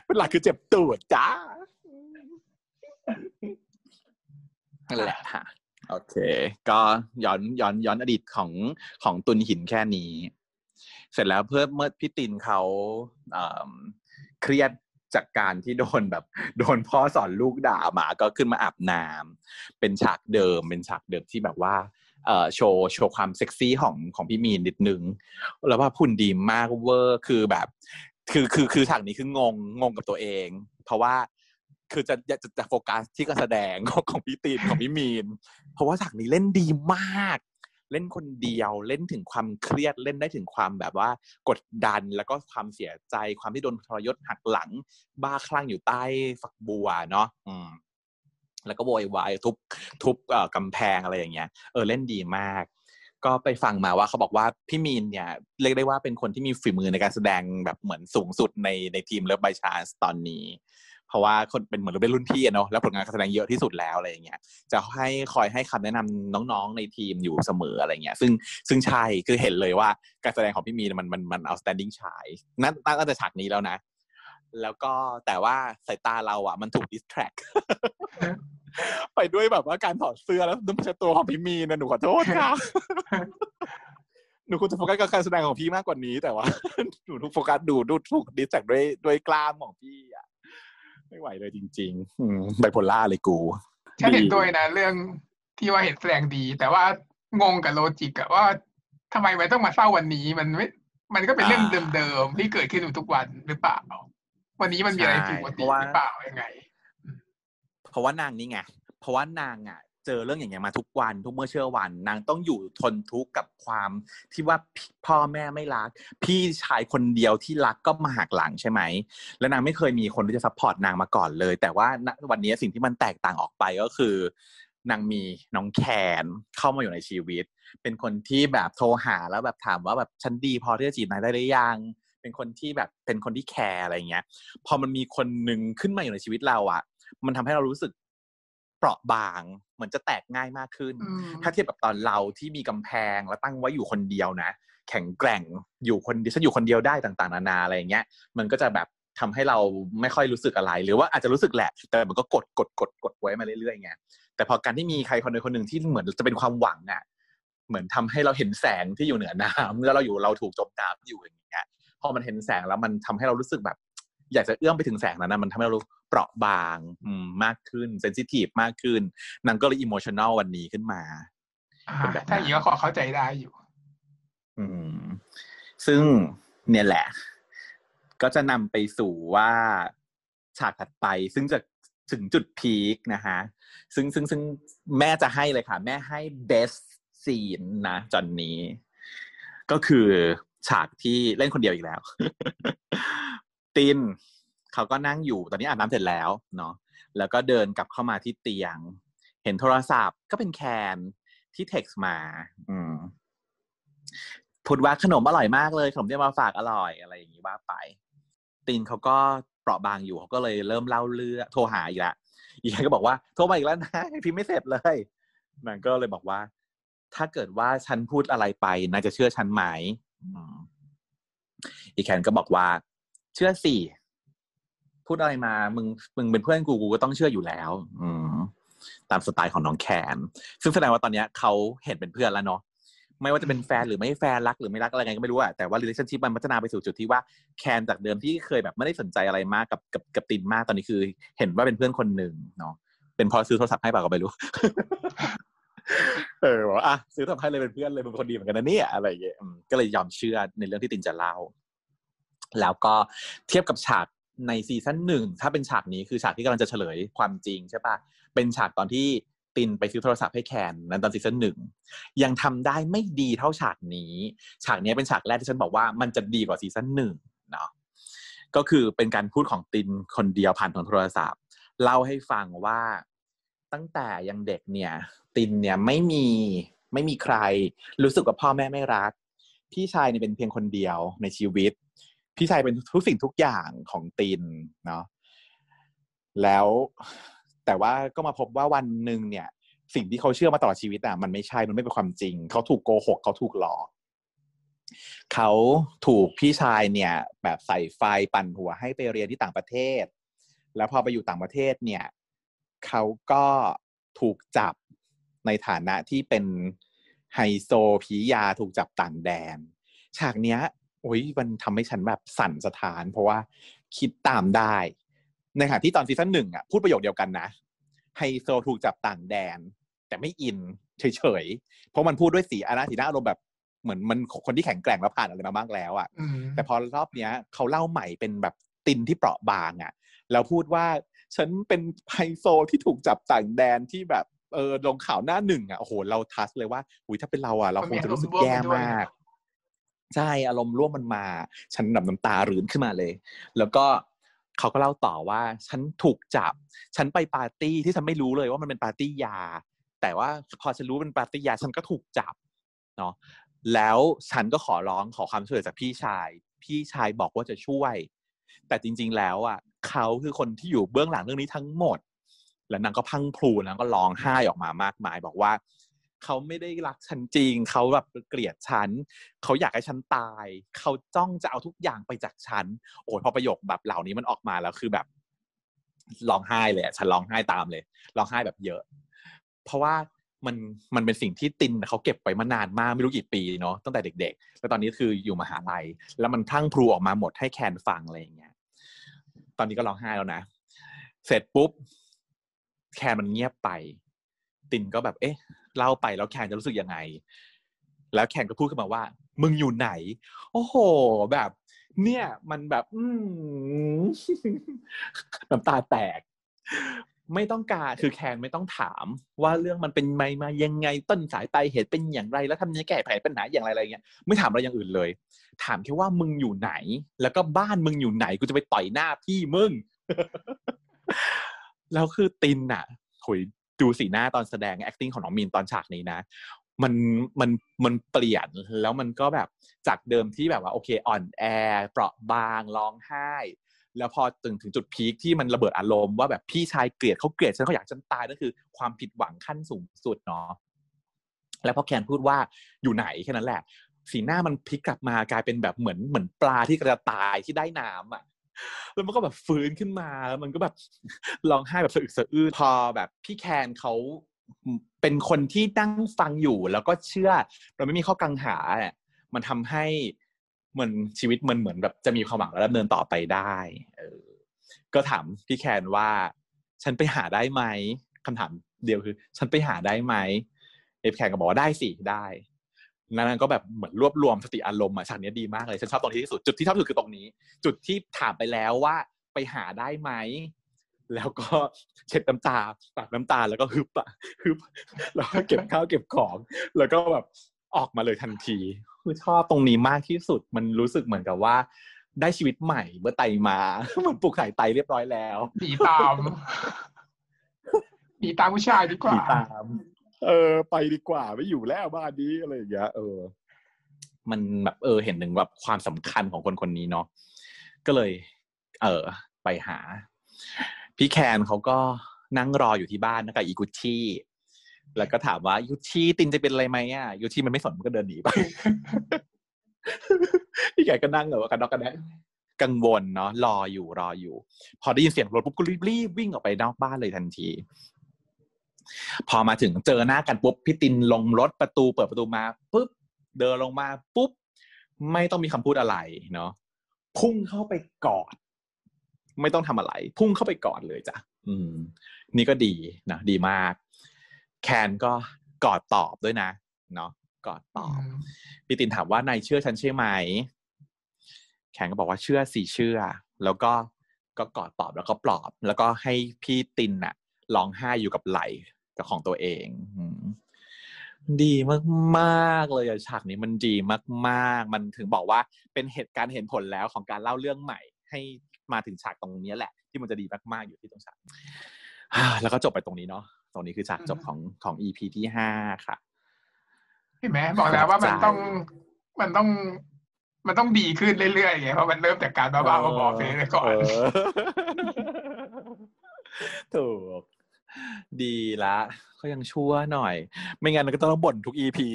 เป็นหลักคือเจ็บตูดจ้านั่นแหละฮะ โอเค ก็ย้อนย้อนย้อนอดีตของของตุนหินแค่นี้ เสร็จแล้วเพื่อเมื่อพี่ตินเขาเเครียดจากการที่โดนแบบโดนพ่อสอนลูกด่ามาก็ขึ้นมาอาบน้ำเป็นฉากเดิม เป็นฉากเดิมที่แบบว่าโชว์โชว์ความเซ็กซี่ของของพี่มีนนิดนึง แล้วว่าพุ่นดีมากเวอร์คือแบบ คือคือคือฉากนี้คืองงงงกับตัวเอง เพราะว่า คือจะจะจะจะโฟกัสที่การแสดงของของพี่ตีนของพี่มีน เพราะว่าฉากนี้เล่นดีมาก เล่นคนเดียวเล่นถึงความเครียดเล่นได้ถึงความแบบว่ากดดันแล้วก็ความเสียใจความที่โดนทรยศหักหลัง บ้าคลั่งอยู่ใต้ฝักบัวเนาะอืมแล้วก็โวยวายทุบทุบกำแพงอะไรอย่างเงี้ยเออเล่นดีมาก ก็ไปฟังมาว่าเขาบอกว่าพี่มีนเนี่ยเรียกได้ว่าเป็นคนที่มีฝีมือในการแสดงแบบเหมือนสูงสุดในในทีมเลิฟไบชาสตอนนี้ เพราะว่าคนเป็นเหมือนเป็นรุ่นพี่อะเนาะแล้วผลงานการแสดงเยอะที่สุดแล้วอะไรอย่างเงี้ยจะให้คอยให้คำแนะนำน้องๆในทีมอยู่เสมออะไรเงี้ยซึ่งซึ่งใช่คือเห็นเลยว่าการแสดงของพี่มีนมันมันมัน outstanding ฉายนั่นตั้งแต่ฉากนี้แล้วนะ แล้วก็แต่ว่าสายตาเราอะ มันถูก distract ไปด้วยแบบว่าการถอดเสื้อแล้วน้ำเช็ดตัวของพี่มีนอะหนูขอโทษค่ะหนูควรจะโฟกัสกับการแสดงของพี่มากกว่านี้ แต่ว่าหนูถูกโฟกัสดูดูถูก distract ด้วยด้วยกล้ามของพี่อะ ไม่ไหวเลยจริงๆไบโพล่าเลยกูฉันเห็นด้วยนะ เรื่องที่ว่าเห็นแสดงดี แต่ว่างงกับ logic อะว่าทำไมมันต้องมาเศร้าวันนี้มันไม่ มันก็เป็นเรื่องเดิมๆที่เกิดขึ้นอยู่ทุกวันหรือเปล่า วันนี้มันมีอะไรผิดปกติหรือเปล่ายังไง เพราะว่านางนี่ไงเพราะว่านางอะ เจอเรื่องอย่างเงี้ยมาทุกวันทุกเมื่อเชื่อวัน นางต้องอยู่ทนทุกข์กับความที่ว่าพ่อแม่ไม่รัก พี่ชายคนเดียวที่รักก็มาหักหลังใช่ไหมแล้วนางไม่เคยมีคนที่จะ support นางมาก่อนเลย แต่ว่าวันนี้สิ่งที่มันแตกต่างออกไปก็คือนางมีน้องแคนเข้ามาอยู่ในชีวิต เป็นคนที่แบบโทรหาแล้วแบบถามว่าแบบฉันดีพอที่จะจีบนายได้หรือยังเป็นคนที่แบบเป็นคนที่แคร์อะไรเงี้ย พอมันมีคนหนึ่งขึ้นมาอยู่ในชีวิตเราอะ่ะมันทำให้เรารู้สึก เปราะบางเหมือนจะแตกง่ายมากขึ้น ถ้าเทียบกับตอนเราที่มีกำแพงแล้วตั้งไว้อยู่คนเดียวนะ แข็งแกร่งอยู่คนเดียวฉันอยู่คนเดียวได้ต่างๆ นานาอะไรเงี้ย มันก็จะแบบทำให้เราไม่ค่อยรู้สึกอะไร หรือว่าอาจจะรู้สึกแหละ แต่มันก็กดกดกดกดไว้มาเรื่อยๆไงแต่พอการที่มีใครคนใดคนหนึ่งที่เหมือนจะเป็นความหวังอะเหมือนทำให้เราเห็นแสงที่อยู่เหนือน้ำแล้วเราอยู่เราถูกจมน้ำอยู่อย่างเงี้ยพอมันเห็นแสงแล้วมันทำให้เรารู้สึกแบบ อยากจะเอื้อมไปถึงแสงนั้นนะมันทำให้เราเปราะบางอืมมากขึ้น sensitive มากขึ้นนางก็เลย emotional วันนี้ขึ้นมาถ้าอย่างนี้ก็ขอเข้าใจได้อยู่ อืม ซึ่งเนี่ยแหละ ก็จะนำไปสู่ว่าฉากถัดไป ซึ่งจะถึงจุดพีคนะฮะซึ่งซึ่งซึ่งแม่จะให้เลยค่ะ แม่ให้ best scene นะจอนนี้ ก็คือฉากที่เล่นคนเดียวอีกแล้ว ตินเขาก็นั่งอยู่ตอนนี้อาบน้ำเสร็จแล้วเนาะแล้วก็เดินกลับเข้ามาที่เตียง เห็นโทรศัพท์ก็เป็นแคนที่เท็กซ์มา อืมพูดว่าขนมอร่อยมากเลย ขนมที่มาฝากอร่อยอะไรอย่างนี้ว่าไป ตินเขาก็เปราะบางอยู่เขาก็เลยเริ่มเล่าเรื่องโทรหาอีกแล้วอีกก็บอกว่าโทรมาอีกแล้วนะพิมพ์ไม่เสร็จเลยนางก็เลยบอกว่า ถ้าเกิดว่าฉันพูดอะไรไปนายจะเชื่อฉันไหมอีแคนก็บอกว่า เชื่อสิพูดอะไรมา มึงมึงเป็นเพื่อนกูกูก็ต้องเชื่ออยู่แล้ว อืมตามสไตล์ของน้องแคนซึ่งแสดงว่าตอนนี้เขาเห็นเป็นเพื่อนแล้วเนาะไม่ว่าจะเป็นแฟนหรือไม่แฟนรักหรือไม่รักอะไรไงก็ไม่รู้อะแต่ว่า relationship มันพัฒนาไปสู่จุดที่ว่าแคนจากเดิมที่เคยแบบไม่ได้สนใจอะไรมากกับกับกับตินมากตอนนี้คือ เห็นว่าเป็นเพื่อนคนหนึ่งเนาะเป็นพอซื้อโทรศัพท์ให้เปล่าก็ไม่รู้ เออว่าอะซื้อโทรศัพท์ให้เลยเป็นเพื่อนเลยเป็นคนดีเหมือนกันนะเนี่ยอะไรอย่างเงี้ยก็เลยยอมเชื่อในเรื่องที่ตินจะเล่า แล้วก็เทียบกับฉากในซีซั่นหนึ่งถ้าเป็นฉากนี้คือฉากที่กำลังจะเฉลยความจริงใช่ปะเป็นฉากตอนที่ตินไปซื้อโทรศัพท์ให้แคนนั้นตอนซีซั่นหนึ่งยังทำได้ไม่ดีเท่าฉากนี้ ฉากนี้เป็นฉากแรกที่ฉันบอกว่ามันจะดีกว่าซีซั่นหนึ่งเนาะก็คือเป็นการพูดของตินคนเดียวผ่านทางโทรศัพท์ เล่าให้ฟังว่าตั้งแต่ยังเด็กเนี่ยตินเนี่ยไม่มีไม่มีใคร รู้สึกว่าพ่อแม่ไม่รัก พี่ชายเนี่ยเป็นเพียงคนเดียวในชีวิต พี่ชายเป็นทุกสิ่งทุกอย่างของตินเนาะแล้วแต่ว่าก็มาพบว่าวันหนึ่งเนี่ย สิ่งที่เขาเชื่อมาตลอดชีวิตอะมันไม่ใช่มันไม่เป็นความจริง เขาถูกโกหกเขาถูกหลอกเขาถูกพี่ชายเนี่ย แบบใส่ไฟปั่นหัวให้ไปเรียนที่ต่างประเทศ แล้วพอไปอยู่ต่างประเทศเนี่ยเขาก็ถูกจับในฐานะที่เป็นไฮโซผียาถูกจับต่างแดน ฉากเนี้ย โอ้ยมันทำให้ฉันแบบสั่นสะท้าน เพราะว่าคิดตามได้ในขณะที่ตอนซีซั่นหนึ่งอะพูดประโยคเดียวกันนะไฮโซถูกจับต่างแดน แต่ไม่อินเฉยๆ เพราะมันพูดด้วยสีอาราสีหน้าอารมณ์แบบเหมือนมันคนที่แข็งแกร่งแล้วผ่านอะไรมาบ้างแล้วอะ แต่พอรอบเนี้ยเขาเล่าใหม่เป็นแบบตินที่เปราะบางอะแล้วพูดว่าฉันเป็นไฮโซที่ถูกจับต่างแดนที่แบบเออลงข่าวหน้าหนึ่งอะโอ้โหเราทัสเลยว่าอุ้ยถ้าเป็นเราอะเราคงจะรู้สึกแย่มาก ใช่อารมณ์ร่วมมันมา ฉันแบบน้ำตารื้นขึ้นมาเลย แล้วก็เขาก็เล่าต่อว่า ฉันถูกจับ ฉันไปปาร์ตี้ที่ฉันไม่รู้เลยว่ามันเป็นปาร์ตี้ยา แต่ว่าพอฉันรู้เป็นปาร์ตี้ยา ฉันก็ถูกจับเนาะแล้วฉันก็ขอร้องขอความช่วยเหลือจากพี่ชาย พี่ชายบอกว่าจะช่วย แต่จริง ๆ แล้วอะเขาคือคนที่อยู่เบื้องหลังเรื่องนี้ทั้งหมด แล้วนางก็พังพลูนางก็ร้องไห้ออกมามากมาย บอกว่า เขาไม่ได้รักฉันจริง เขาแบบเกลียดฉัน เขาอยากให้ฉันตาย เขาจ้องจะเอาทุกอย่างไปจากฉัน โอ้ยพอประโยคแบบเหล่านี้มันออกมาแล้วคือแบบร้องไห้เลยอะฉันร้องไห้ตามเลยร้องไห้แบบเยอะ เพราะว่ามันมันเป็นสิ่งที่ตินเขาเก็บไปมานานมากไม่รู้กี่ปีเนาะตั้งแต่เด็ก ๆ แล้วตอนนี้คืออยู่มหาลัย แล้วมันพลั่งพลูออกมาหมดให้แคนฟังอะไรอย่างเงี้ยตอนนี้ก็ร้องไห้แล้วนะ เสร็จปุ๊บ แคนมันเงียบไป ตินก็แบบ เอ๊ะ เล่าไปแล้วแคนจะรู้สึกยังไง แล้วแคนก็พูดขึ้นมาว่า มึงอยู่ไหน โอ้โห แบบ เนี่ย มันแบบ อืน้ำตาแตก ไม่ต้องการคือแคนไม่ต้องถาม ว่าเรื่องมันเป็นมามายังไงต้นสายปลายเหตุเป็นอย่างไรแล้วทำยังไงแก้ไขปัญหาอย่างไรอะไรเงี้ยไม่ถามอะไรอย่างอื่นเลย ถามแค่ว่ามึงอยู่ไหน แล้วก็บ้านมึงอยู่ไหนกูจะไปต่อยหน้าพี่มึงแล้วคือตินอะหุย ดูสีหน้าตอนแสดง acting ของน้องมีนตอนฉากนี้นะ มันมันมันเปลี่ยนแล้วมันก็แบบจากเดิมที่แบบว่าโอเคอ่อนแอเปราะบางร้องไห้ แล้วพอถึงถึงจุดพีคที่มันระเบิดอารมณ์ว่าแบบพี่ชายเกลียดเขาเกลียดฉันเขาอยากฉันตายนั่นคือ ความผิดหวังขั้นสูงสุดเนาะแล้วพอแคนพูดว่าอยู่ไหนแค่นั้นแหละ สีหน้ามันพลิกกลับมากลายเป็นแบบเหมือนเหมือนปลาที่กระตายที่ได้น้ำอะ แล้วมันก็แบบฟื้นขึ้นมาแล้วมันก็แบบร้องไห้แบบสะอึกสะอื้นพอแบบพี่แคนเขาเป็นคนที่นั่งฟังอยู่ แล้วก็เชื่อเราไม่มีข้อกังขาเนี่ยมันทำให้เหมือนชีวิตมันเหมือนแบบจะมีความหวังและดำเนินต่อไปได้เออก็ถามพี่แคนว่า ฉันไปหาได้ไหมคำถามเดียวคือ ฉันไปหาได้ไหมเอฟแคนก็บอกว่าได้สิได้ นั้นก็แบบเหมือนรวบรวมสติอารมณ์อะฉากนี้ดีมากเลยฉันชอบตรงที่สุดจุดที่ชอบสุดคือตรงนี้ จุดที่ถามไปแล้วว่าไปหาได้ไหมแล้วก็เช็ดน้ำตาปากน้ำตาแล้วก็ฮึบอะฮึบแล้วก็เก็บข้าวเก็บของ แล้วก็แบบออกมาเลยทันทีคือชอบตรงนี้มากที่สุดมันรู้สึกเหมือนกับว่า ได้ชีวิตใหม่เมื่อไตมามันปลูกไข่ไตเรียบร้อยแล้วหนีตามหนีตามผู้ชายดีกว่าตาม เออ ไปดีกว่าไม่อยู่แล้วบ้านนี้อะไรอย่างเงี้ยเออ มันแบบเออ เห็นหนึ่งแบบความสำคัญของคนคนนี้เนาะก็เลย เออ ไปหา พี่แคนเขาก็นั่งรออยู่ที่บ้านนะกับอีกุชชี่แล้วก็ถามว่ายูชี่ตินจะเป็นอะไรไหมอะยูชี่มันไม่สนมันก็เดินหนีไปพี่แกก็นั่งแบบว่ากันดอกกันแดกังวลเนาะรออยู่รออยู่ พอได้ยินเสียงรถปุ๊บก็รีบรีบวิ่งออกไปนอกบ้านเลยทันที พอมาถึงเจอหน้ากันปุ๊บพี่ตินลงรถประตูเปิดประตูมาปุ๊บเดินลงมาปุ๊บไม่ต้องมีคำพูดอะไรเนาะพุ่งเข้าไปกอดไม่ต้องทำอะไร พุ่งเข้าไปกอดเลยจ้ะอืม นี่ก็ดีนะดีมาก แคนก็กอดตอบด้วยนะเนาะกอดตอบพี่ตินถามว่านายเชื่อฉันใช่ไหม แคนก็บอกว่าเชื่อสิเชื่อ แล้วก็ก็กอดตอบแล้วก็ปลอบ แล้วก็ให้พี่ตินน่ะร้องไห้อยู่กับไหล กับของตัวเองดีมากๆเลยอะฉากนี้มันดีมากๆ มันถึงบอกว่าเป็นเหตุการณ์เห็นผลแล้วของการเล่าเรื่องใหม่ ให้มาถึงฉากตรงนี้แหละ ที่มันจะดีมากๆอยู่ที่ตรงฉากแล้วก็จบไปตรงนี้เนาะตรงนี้คือฉากจบของของ EP ที่ห้าค่ะเห็นไหมบอกแล้วว่ามันต้องมันต้องมันต้องดีขึ้นเรื่อยๆไงเพราะมันเริ่มจากการบ้าๆบอๆไปก่อนถูก ดีละก็ยังชั่วหน่อย ไม่งั้นก็ต้องบ่นทุกอีพี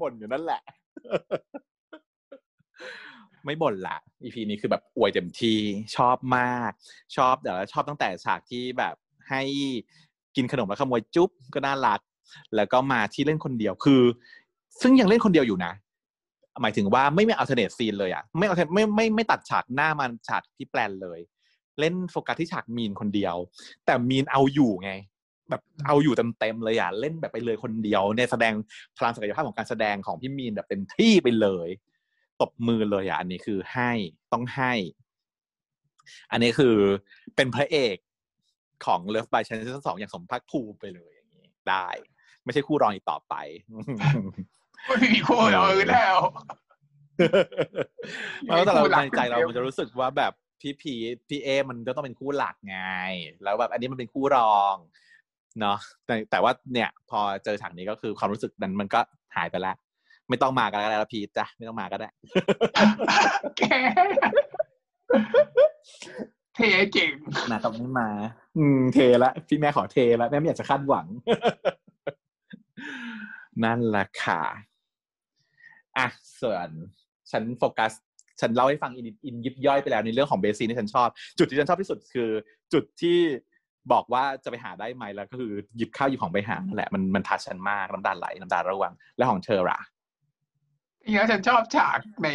บ่นอยู่นั่นแหละ ไม่บ่นละอีพีนี้คือแบบอวยเต็มที่ชอบมาก ชอบแต่ละชอบตั้งแต่ฉากที่แบบให้กินขนมแล้วขโมยจุ๊บก็น่ารัก แล้วก็มาที่เล่นคนเดียวคือ ซึ่งยังเล่นคนเดียวอยู่นะหมายถึงว่าไม่ไม่เอาเทเนตซีนเลยอะไม่เอาไม่ไม่ไม่ตัดฉากหน้ามันฉากที่แปลนเลย เล่นโฟกัสที่ฉากมีนคนเดียว แต่มีนเอาอยู่ไง แบบเอาอยู่เต็มๆเลยอะเล่นแบบไปเลยคนเดียวเนี่ยแสดงพลังศักยภาพของการแสดงของพี่มีนแบบเต็มที่ไปเลยตบมือเลยอะอันนี้คือให้ต้องให้ อันนี้คือเป็นพระเอกของ Love by Chance ซีซั่นสองอย่างสมภาคภูมิไปเลยอย่างนี้ได้ ไม่ใช่คู่รองอีกต่อไปไม่มีคู่รองแล้วแล้วแต่เราในใจเรามันจะรู้สึกว่าแบบ พี่พีพี่เอมันก็ต้องเป็นคู่หลักไง แล้วแบบอันนี้มันเป็นคู่รองเนาะแต่แต่ว่าเนี่ย พอเจอฉากนี้ก็คือความรู้สึกนั้นมันก็หายไปแล้วไม่ต้องมากันแล้วพีจ้ะไม่ต้องมาก็ได้แกเทเก่งนะต้องไม่มา อืม เทละพี่แม่ขอเทละแม่ไม่อยากจะคาดหวัง นั่นแหละค่ะ อะส่วนฉันโฟกัส ฉันเล่าให้ฟังอินอินยิบย่อยไปแล้วในเรื่องของเบสซีที่ฉันชอบ จุดที่ฉันชอบที่สุดคือ จุดที่บอกว่าจะไปหาได้ไหมแล้วก็คือหยิบข้าวหยิบของไปหาแหละมันมันทัชฉันมากน้ำตาไหลน้ำตาระวังแล้วของเธอล่ะจริงๆแล้วฉันชอบฉากใน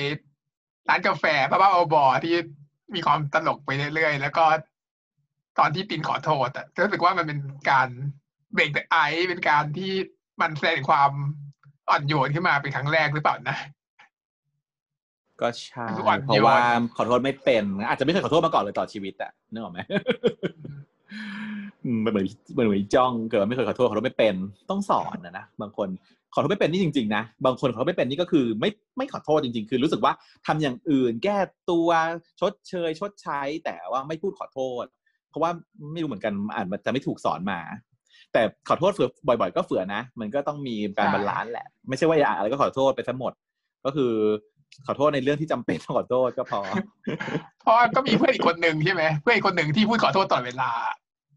ร้านกาแฟพระบ้าอบอที่มีความตลกไปเรื่อยๆ แล้วก็ตอนที่ตินขอโทษอะรู้สึกว่ามันเป็นการเบรกไอเป็นการที่มันแสดงความอ่อนโยนขึ้นมาเป็นครั้งแรกหรือเปล่านะ ก็ใช่ทุกวันเพราะว่าย้อนขอโทษไม่เป็น อาจจะไม่เคยขอโทษมาก่อนเลยต่อชีวิตอะนึกออกไหมอืมมันเหมือนเหมือนเหมือนจ้องเกิดว่าไม่เคยขอโทษขอโทษไม่เป็นต้องสอนนะนะบางคนขอโทษไม่เป็นนี่จริงๆนะบางคนขอโทษไม่เป็นนี่ก็คือไม่ไม่ขอโทษจริง ๆ คือรู้สึกว่าทำอย่างอื่น แก้ตัวชดเชย ชดใช้ แต่ว่าไม่พูดขอโทษ เพราะว่าไม่รู้เหมือนกันอาจจะไม่ถูกสอนมา แต่ขอโทษเฟือบ่อย ๆ ก็เฟือนะ มันก็ต้องมีการใช่บาลานซ์แหละ ไม่ใช่ว่าอยากอะไรก็ขอโทษไปทั้งหมด ก็คือ ขอโทษในเรื่องที่จำเป็นต้องขอโทษก็พอ เพราะว่าก็มีเพื่อนอีกคนหนึ่งใช่ไหมเพื่อนอีกคนหนึ่งที่พูดขอโทษตลอดเวลา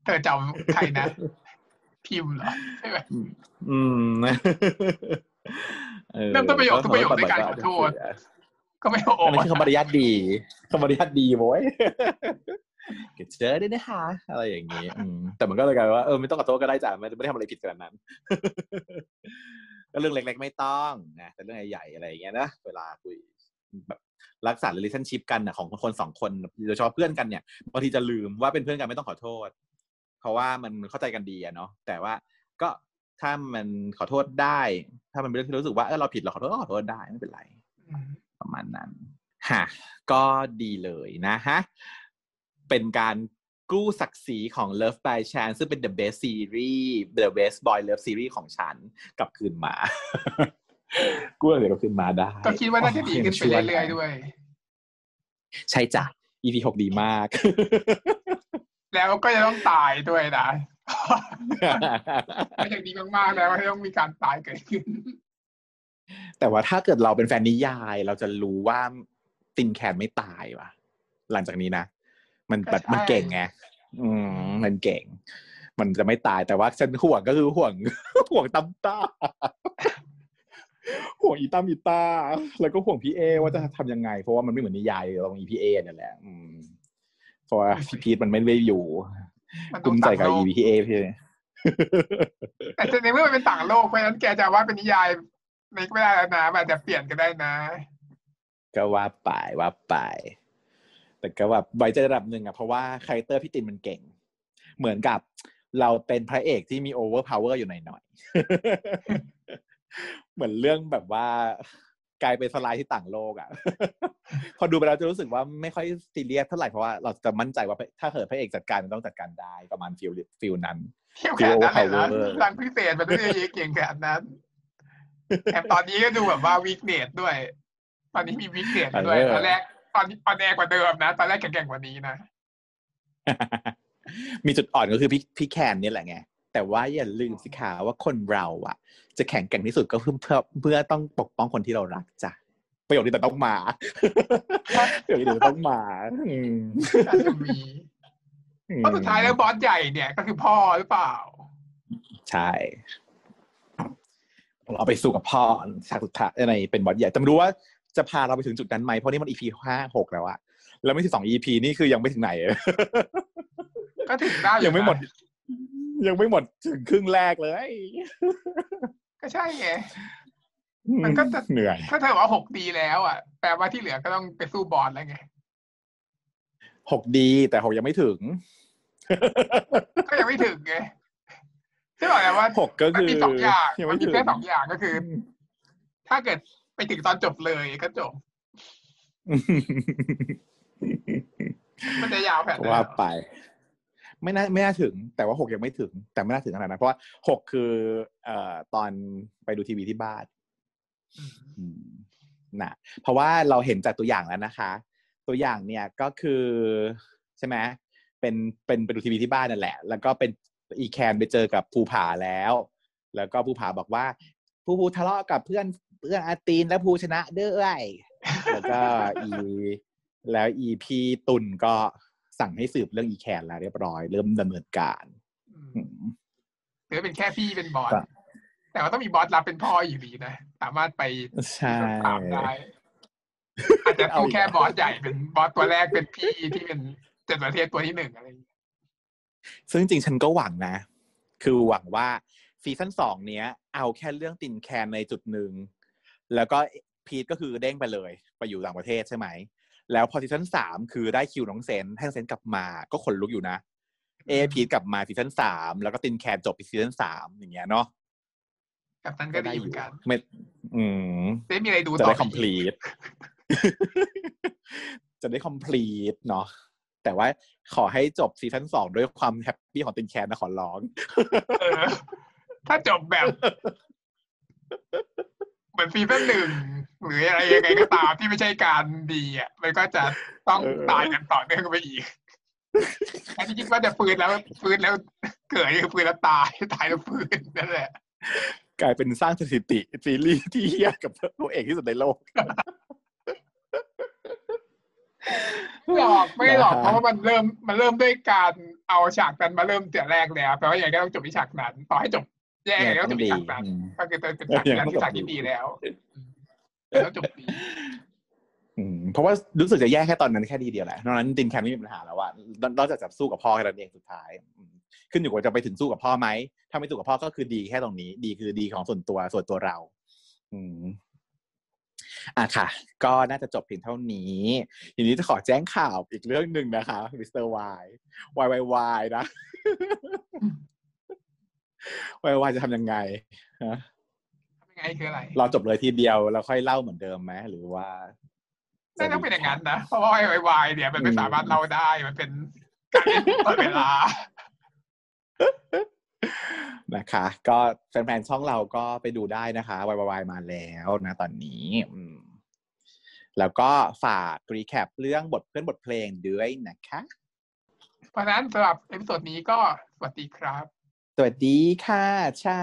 เธอจำใครนะพิมพ์เหรอใช่ไหมอืมออเริ่มต้นประโยคทุกประโยคด้วยการขอโทษ ก็ไม่โอ้อันนี้คือคำมารยาทดีคำมารยาทดีโว้ยเกิดเจอได้นะคะอะไรอย่างนี้อืมแต่มันก็เลยกลายเป็นว่าเออไม่ต้องขอโทษก็ได้จ้ะไม่ไม่ได้ทำอะไรผิดขนาดนั้น ก็เรื่องเล็ก ๆ ไม่ต้องนะแต่เรื่องใหญ่ๆอะไรอย่างเงี้ยนะเวลาคุยแบบรักษา relationship กันนะของคนสองคนโดยเฉพาะเพื่อนกันเนี่ยบางทีจะลืมว่าเป็นเพื่อนกันไม่ต้องขอโทษ เพราะว่ามันเข้าใจกันดีอะเนาะแต่ว่าก็ถ้ามันขอโทษได้ ถ้ามันเป็นเรื่องที่รู้สึกว่าเออเราผิดเราขอโทษก็ขอโทษได้ไม่เป็นไรอืมประมาณนั้นฮะก็ดีเลยนะฮะเป็นการ กู้ศักดิ์ศรีของ Love by Chance ซึ่งเป็น the best series the best boy love series ของฉันกลับคืนมา กู้ศักดิ์ศรีกลับคืนมาได้ ก็คิดว่าน่าจะดีขึ้นไปเรื่อยๆด้วย ใช่จ้ะ EP หกดีมาก แล้วก็จะต้องตายด้วยนะไม่อย่างดีมากๆแล้วว่าต้องมีการตายเกิดขึ้น แต่ว่าถ้าเกิดเราเป็นแฟนนิยาย เราจะรู้ว่าตินแคนไม่ตายว่ะ หลังจากนี้นะ มันแบบก็ใช่มันเก่งไงอืมมันเก่ง มันจะไม่ตายแต่ว่าฉันห่วงก็คือห่วง ห่วงตั้มต้าห่วงอีตั้มอีต้าแล้วก็ห่วงพี่เอ ว่าจะทำยังไง เพราะว่ามันไม่เหมือนนิยายตรงเอพีทนั่นแหละอืมเพราะว่าพี่พีทมันไม่ได้อยู่มันต้กุ้องมใจต่างกับโลอีกพีเอพี่แต่ในเมื่อมันเป็นต่างโลกเพราะฉะนั้นแกจะว่าเป็นนิยายไม่ได้แล้วนะมันอาจจะเปลี่ยนก็ได้นะ ก็ว่าไปว่าไป แต่ก็แบบไว้ใจระดับหนึ่งอะเพราะว่าคาแรคเตอร์พี่ตินมันเก่ง เหมือนกับเราเป็นพระเอกที่มีโอเวอร์พาวเวอร์อยู่หน่อยๆ เหมือนเรื่องแบบว่ากลายเป็นสไลด์ที่ต่างโลกอะพอดูไปแล้วจะรู้สึกว่าไม่ค่อยซีเรียสเท่าไหร่เพราะว่าเราจะมั่นใจว่าถ้าเกิดพระเอกจัดการมันต้องจัดการได้ประมาณ feel feel นั้นเที่ยวขนาดนั้นเลยนะ Power หลังพิเศษมันต้องเก่งขนาดนั้นแถมตอนนี้ก็ดูแบบว่า weakness ด้วย ตอนนี้มี weakness ด้วยเออตอนแรก ตอนนี้ตอนแรกกว่าเดิมนะ ตอนแรกแข็งๆกว่านี้นะ มีจุดอ่อนก็คือพี่พี่แคนเนี่ยแหละไง แต่ว่าอย่าลืมสิคะว่าคนเราอะจะแข็งแกร่งที่สุดก็เพื่อเพื่อเพื่อต้องปกป้องคนที่เรารักจ้ะประโยคนี้แต่ต้องมาประโยคนี้แต่ต้องมาอืมอาจจะมีเพราะสุดท้ายแล้วบอสใหญ่เนี่ยก็คือพ่อหรือเปล่า ใช่เราไปสู่กับพ่อฉากสุดท้ายในเป็นบอสใหญ่แต่ไม่รู้ว่า จะพาเราไปถึงจุดนั้นไหมเพราะนี่มัน EP ห้าหกแล้วอะแล้วไม่ถึงสอง EP นี่คือยังไม่ถึงไหน ก็ถึงได้อยังไม่หมดนะยังไม่หมดถึงครึ่งแรกเลย ก็ใช่ไงมันก็จะเหนื่อย ถ้าเธอว่าหกดีแล้วอะแปลว่าที่เหลือก็ต้องไปสู้บอสแล้วไงหกดีแต่หกยังไม่ถึง ก็ยังไม่ถึงไงใช่บอกแล้วว่าหกก็มันคือมีสองอย่างยังมันไม่มีถึงแค่สองอย่างก็คือ ถ้าเกิด ไปถึงตอนจบเลยก็จบ มันจะยาวแผ่นว่าไป ไม่น่าไม่น่าถึง แต่ว่าหกยังไม่ถึง แต่ไม่น่าถึงขนาดนั้นเพราะว่าหกคือ เอ่อตอนไปดูทีวีที่บ้านอืมนะเพราะว่าเราเห็นจากตัวอย่างแล้วนะคะ ตัวอย่างเนี่ยก็คือใช่ไหมเป็นเป็นไปดูทีวีที่บ้านนั่นแหละ แล้วก็เป็นอีแคนไปเจอกับภูผาแล้ว แล้วก็ภูผาบอกว่าภูภูทะเลาะกับเพื่อน เพื่อนอาตีนและภูชนะด้วยแล้วก็อีแล้วอีพีตุนก็สั่งให้สืบเรื่องอีแคนแล้วเรียบร้อย เริ่มดำเนินการอืมอืมหรือเป็นแค่พี่เป็นบอสก็แต่ว่าต้องมีบอสรับเป็นพ่ออยู่ดีนะ สามารถไปใช่ตามได้ อาจจะสู้แค่บอสใหญ่เป็นบอสตัวแรกเป็นพี่ที่เป็นเจ็ดประเทศตัวที่หนึ่งอะไรอย่างเงี้ยซึ่งจริงๆฉันก็หวังนะ คือหวังว่าซีซั่นสองเนี้ย เอาแค่เรื่องตินแคนในจุดหนึ่ง แล้วก็พีทก็คือเด้งไปเลย ไปอยู่ต่างประเทศใช่ไหม แล้วพอซีซั่นสามคือได้คิวน้องเซนให้น้องเซนกลับมาก็ขนลุกอยู่นะ เอพีทกลับมาซีซั่นสามแล้วก็ตินแคนจบปีซีซั่นสามอย่างเงี้ยเนาะกับนั้นก็ดีเหมือนกันไม่อืมได้มีอะไรดูจะต่อได้อีก complete จะได้ complete เนาะแต่ว่าขอให้จบซีซั่นสองด้วยความแฮปปี้ของตินแคนนะขอร้องเออถ้าจบแบบ เหมือนซีซั่นหนึ่งหรืออะไรยังไงก็ตามที่ไม่ใช่การดีอะมันก็จะต้องเออตายกันต่อเนื่องไปอีกอันที่คิดว่าจะฟื้นแล้วฟื้นแล้วเกิดคือฟื้นแล้วตายตายแล้วฟื้นนั่นแหละกลายเป็นสร้างสถิติซีรีส์ที่เฮี้ยกับตัวเอกที่สุดในโลกหลอกไม่หลอกนะฮะเพราะว่ามันเริ่มมันเริ่มด้วยการเอาฉากนั้นมาเริ่มแต่แรกแล้วแปลว่าอย่างไรก็ต้องจบที่ฉากนั้น ต่อให้จบ แย่ยังไงก็ต้องจบที่ฉากนั้นอืมก็คือเป็นฉากนั้นที่ฉากที่ดีแล้วแล้วจบดีอืมเพราะว่ารู้สึกจะแย่แค่ตอนนั้นแค่ดีเดียวแหละนอกนั้นตินแคนไม่มีปัญหาแล้วว่านอกจากจะสู้กับพ่อแค่นั้นเองสุดท้ายอืมขึ้นอยู่กับจะไปถึงสู้กับพ่อไหมถ้าไม่สู้กับพ่อก็คือดีแค่ตรงนี้ ดีคือดีของส่วนตัวส่วนตัวเรา อืมอะค่ะ ก็น่าจะจบเพียงเท่านี้ ทีนี้จะขอแจ้งข่าวอีกเรื่องหนึ่งนะคะมิสเตอร์วายวายวายวายนะ วายวายจะทำยังไงฮะทำยังไงคืออะไร เราจบเลยทีเดียวแล้วค่อยเล่าเหมือนเดิมไหมหรือว่าน่าต้องเป็นอย่างนั้นนะเพราะว่าไอวายเนี่ยมันไม่สามารถเล่าได้มันเป็นการเล่นตลอดเวลานะคะ ก็แฟนๆช่องเราก็ไปดูได้นะคะวายวายมาแล้วนะตอนนี้อืมแล้วก็ฝาก recap เรื่องบทเพื่อนบทเพลงด้วยนะคะ เพราะฉะนั้นสำหรับ episode นี้ก็สวัสดีครับ สวัสดีค่ะเช้า